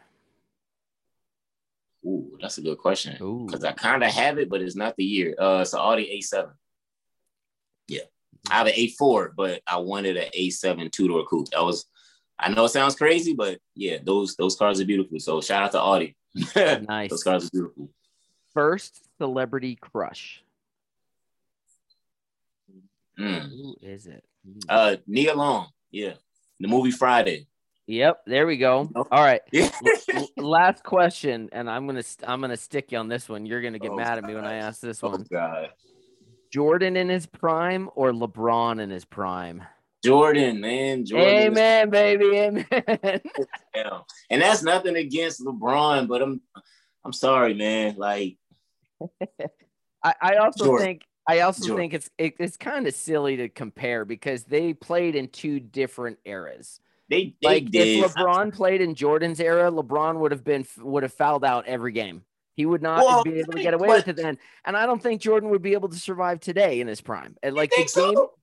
Ooh, that's a good question. Because I kind of have it, but it's not the year. Uh, it's an Audi A7. Yeah, I have an A4, but I wanted an A7 two door coupe. That was, I know it sounds crazy, but yeah, those those cars are beautiful. So shout out to Audi. nice. those cars are beautiful. First celebrity crush. Mm. Who is it? Uh, Nia Long. Yeah, the movie Friday. Yep, there we go. All right. Last question, and I'm gonna I'm gonna stick you on this one. You're gonna get oh, mad at me when I ask this oh, one. God. Jordan in his prime or LeBron in his prime? Jordan, man. Jordan amen, is- baby. Amen. And that's nothing against LeBron, but I'm I'm sorry, man. Like I, I also Jordan. think I also Jordan. think it's it, it's kind of silly to compare because they played in two different eras. They, they like did. if LeBron played in Jordan's era, LeBron would have been would have fouled out every game. He would not well, be able to get away with it then. And I don't think Jordan would be able to survive today in his prime. And like the game, so?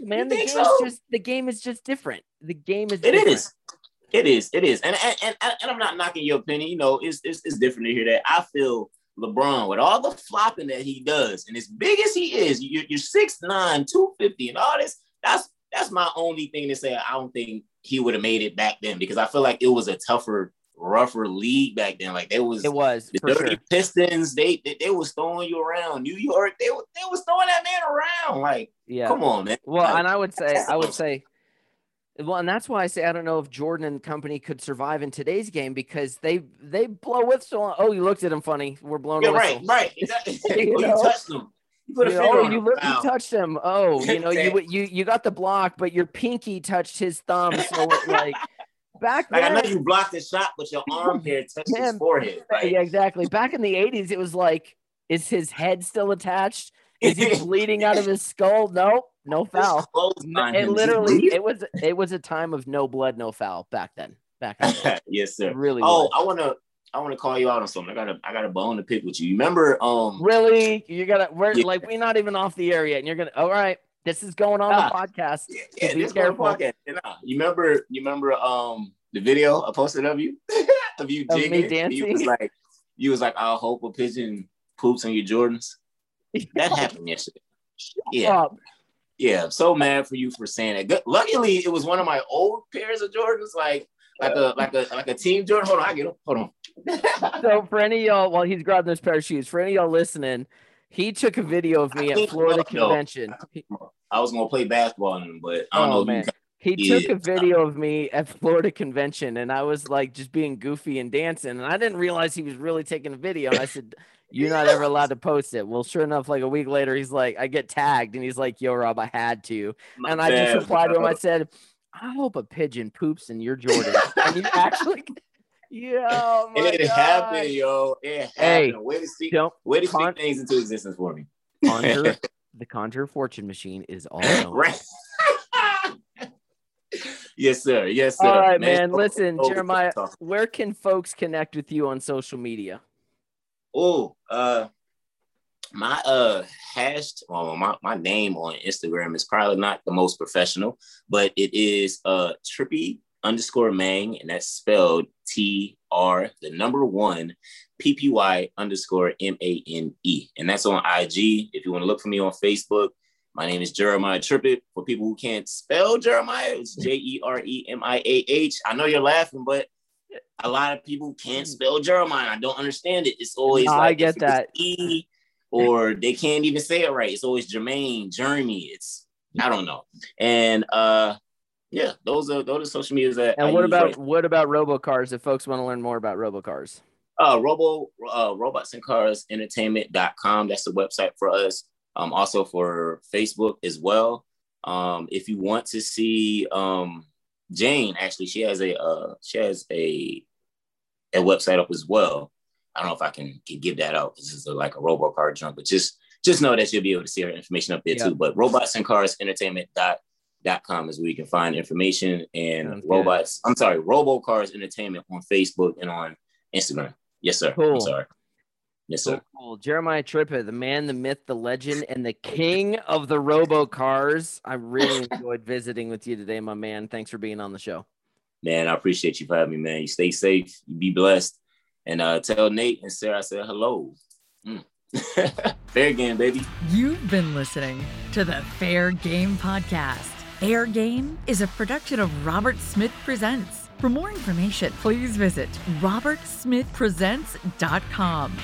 man, the game so? is just the game is just different. The game is. It different. is. It is. It is. And and, and and I'm not knocking your opinion. You know, it's, it's it's different to hear that. I feel LeBron with all the flopping that he does, and as big as he is, you're, you're 6'9", 250, and all this. That's that's my only thing to say. I don't think he would have made it back then because I feel like it was a tougher, rougher league back then. Like there was it was the Dirty sure. Pistons. They, they, they was throwing you around. New York, they they was throwing that man around. Like yeah, come on, man. Well, like, and I would say I would say. Well, and that's why I say I don't know if Jordan and company could survive in today's game because they they blow with so. Oh, you looked at him funny. We're blowing. Yeah, right, right. Exactly. you, oh, you touched him. You put you finger oh, you, look, you touched him. Oh, you know, you you you got the block, but your pinky touched his thumb. So like back like then, I know you blocked the shot, but your arm here touched man, his forehead. Right? Yeah, exactly. Back in the '80s, it was like, is his head still attached? Is he bleeding out of his skull? No, no foul. It literally, it was it was a time of no blood, no foul back then. Back then. yes, sir. It really. Oh, was. I want to I want to call you out on something. I got a I got a bone to pick with you. You remember um Really? You're gonna we're yeah. like we're not even off the air yet and you're gonna all right. This is going on ah, the podcast. Yeah, yeah be careful. Podcast. You remember you remember um the video I posted of you? of you of dancing. You was like you was like, I'll hope a pigeon poops on your Jordans. That happened yesterday. Yeah. Yeah, I'm so mad for you for saying that. Luckily, it was one of my old pairs of Jordans, like like a like a like a team Jordan. Hold on, I get him. Hold on. So for any y'all, while he's grabbing this pair of shoes, for any y'all listening, He took a video of me at Florida convention. I was gonna play basketball in them, but I don't Oh know. man. He Yeah. took a video of me at Florida convention and I was like just being goofy and dancing. And I didn't realize he was really taking a video. And I said, You're not ever allowed to post it. Well, sure enough, like a week later, he's like, I get tagged and he's like, Yo, Rob, I had to. you, And I just replied to him, I said, I hope a pigeon poops in your Jordan. and you actually Yeah, oh it God. happened, yo. It Hey, happened. Way to speak, Don't way to con- speak things into existence for me. conjure the conjure fortune machine is all known. right. yes, sir. Yes, sir. All right, man. Listen, Oh, Jeremiah, where can folks connect with you on social media? Oh, uh, my uh hash, well, my, my name on Instagram is probably not the most professional, but it is uh trippy underscore mane, and that's spelled T R the number one P P Y underscore M A N E, and that's on IG. If you want to look for me on Facebook, my name is Jeremiah Trippett. For people who can't spell Jeremiah, it's J E R E M I A H. I know you're laughing, but a lot of people can't spell Jeremiah. I don't understand it. It's always No, I get that. E, or they can't even say it right. It's always Jermaine, Jeremy. It's I don't know. And uh, yeah, those are those are social medias that. And I what about right what about robocars if folks want to learn more about robocars? uh, Robo uh, Robots and Cars Entertainment.com. That's the website for us. Um, also for Facebook as well. Um, if you want to see um, Jane, actually, she has a uh, she has a a website up as well. I don't know if I can, can give that out. This is a, like a robo car jump, but just just know that you'll be able to see her information up there Yeah. too. But robots and dot dot com is where you can find information and Sounds good. robots. I'm sorry, Robo Cars Entertainment on Facebook and on Instagram. Yes, sir. Cool. I'm sorry. Yes, So sir. cool. Jeremiah Trippa, the man, the myth, the legend, and the king of the robocars. I really enjoyed visiting with you today, my man. Thanks for being on the show. Man, I appreciate you for having me, man. You stay safe. You be blessed. And uh, tell Nate and Sarah I said hello. Mm. Fair game, baby. You've been listening to the Fair Game Podcast. Fair Game is a production of Robert Smith Presents. For more information, please visit robertsmithpresents.com.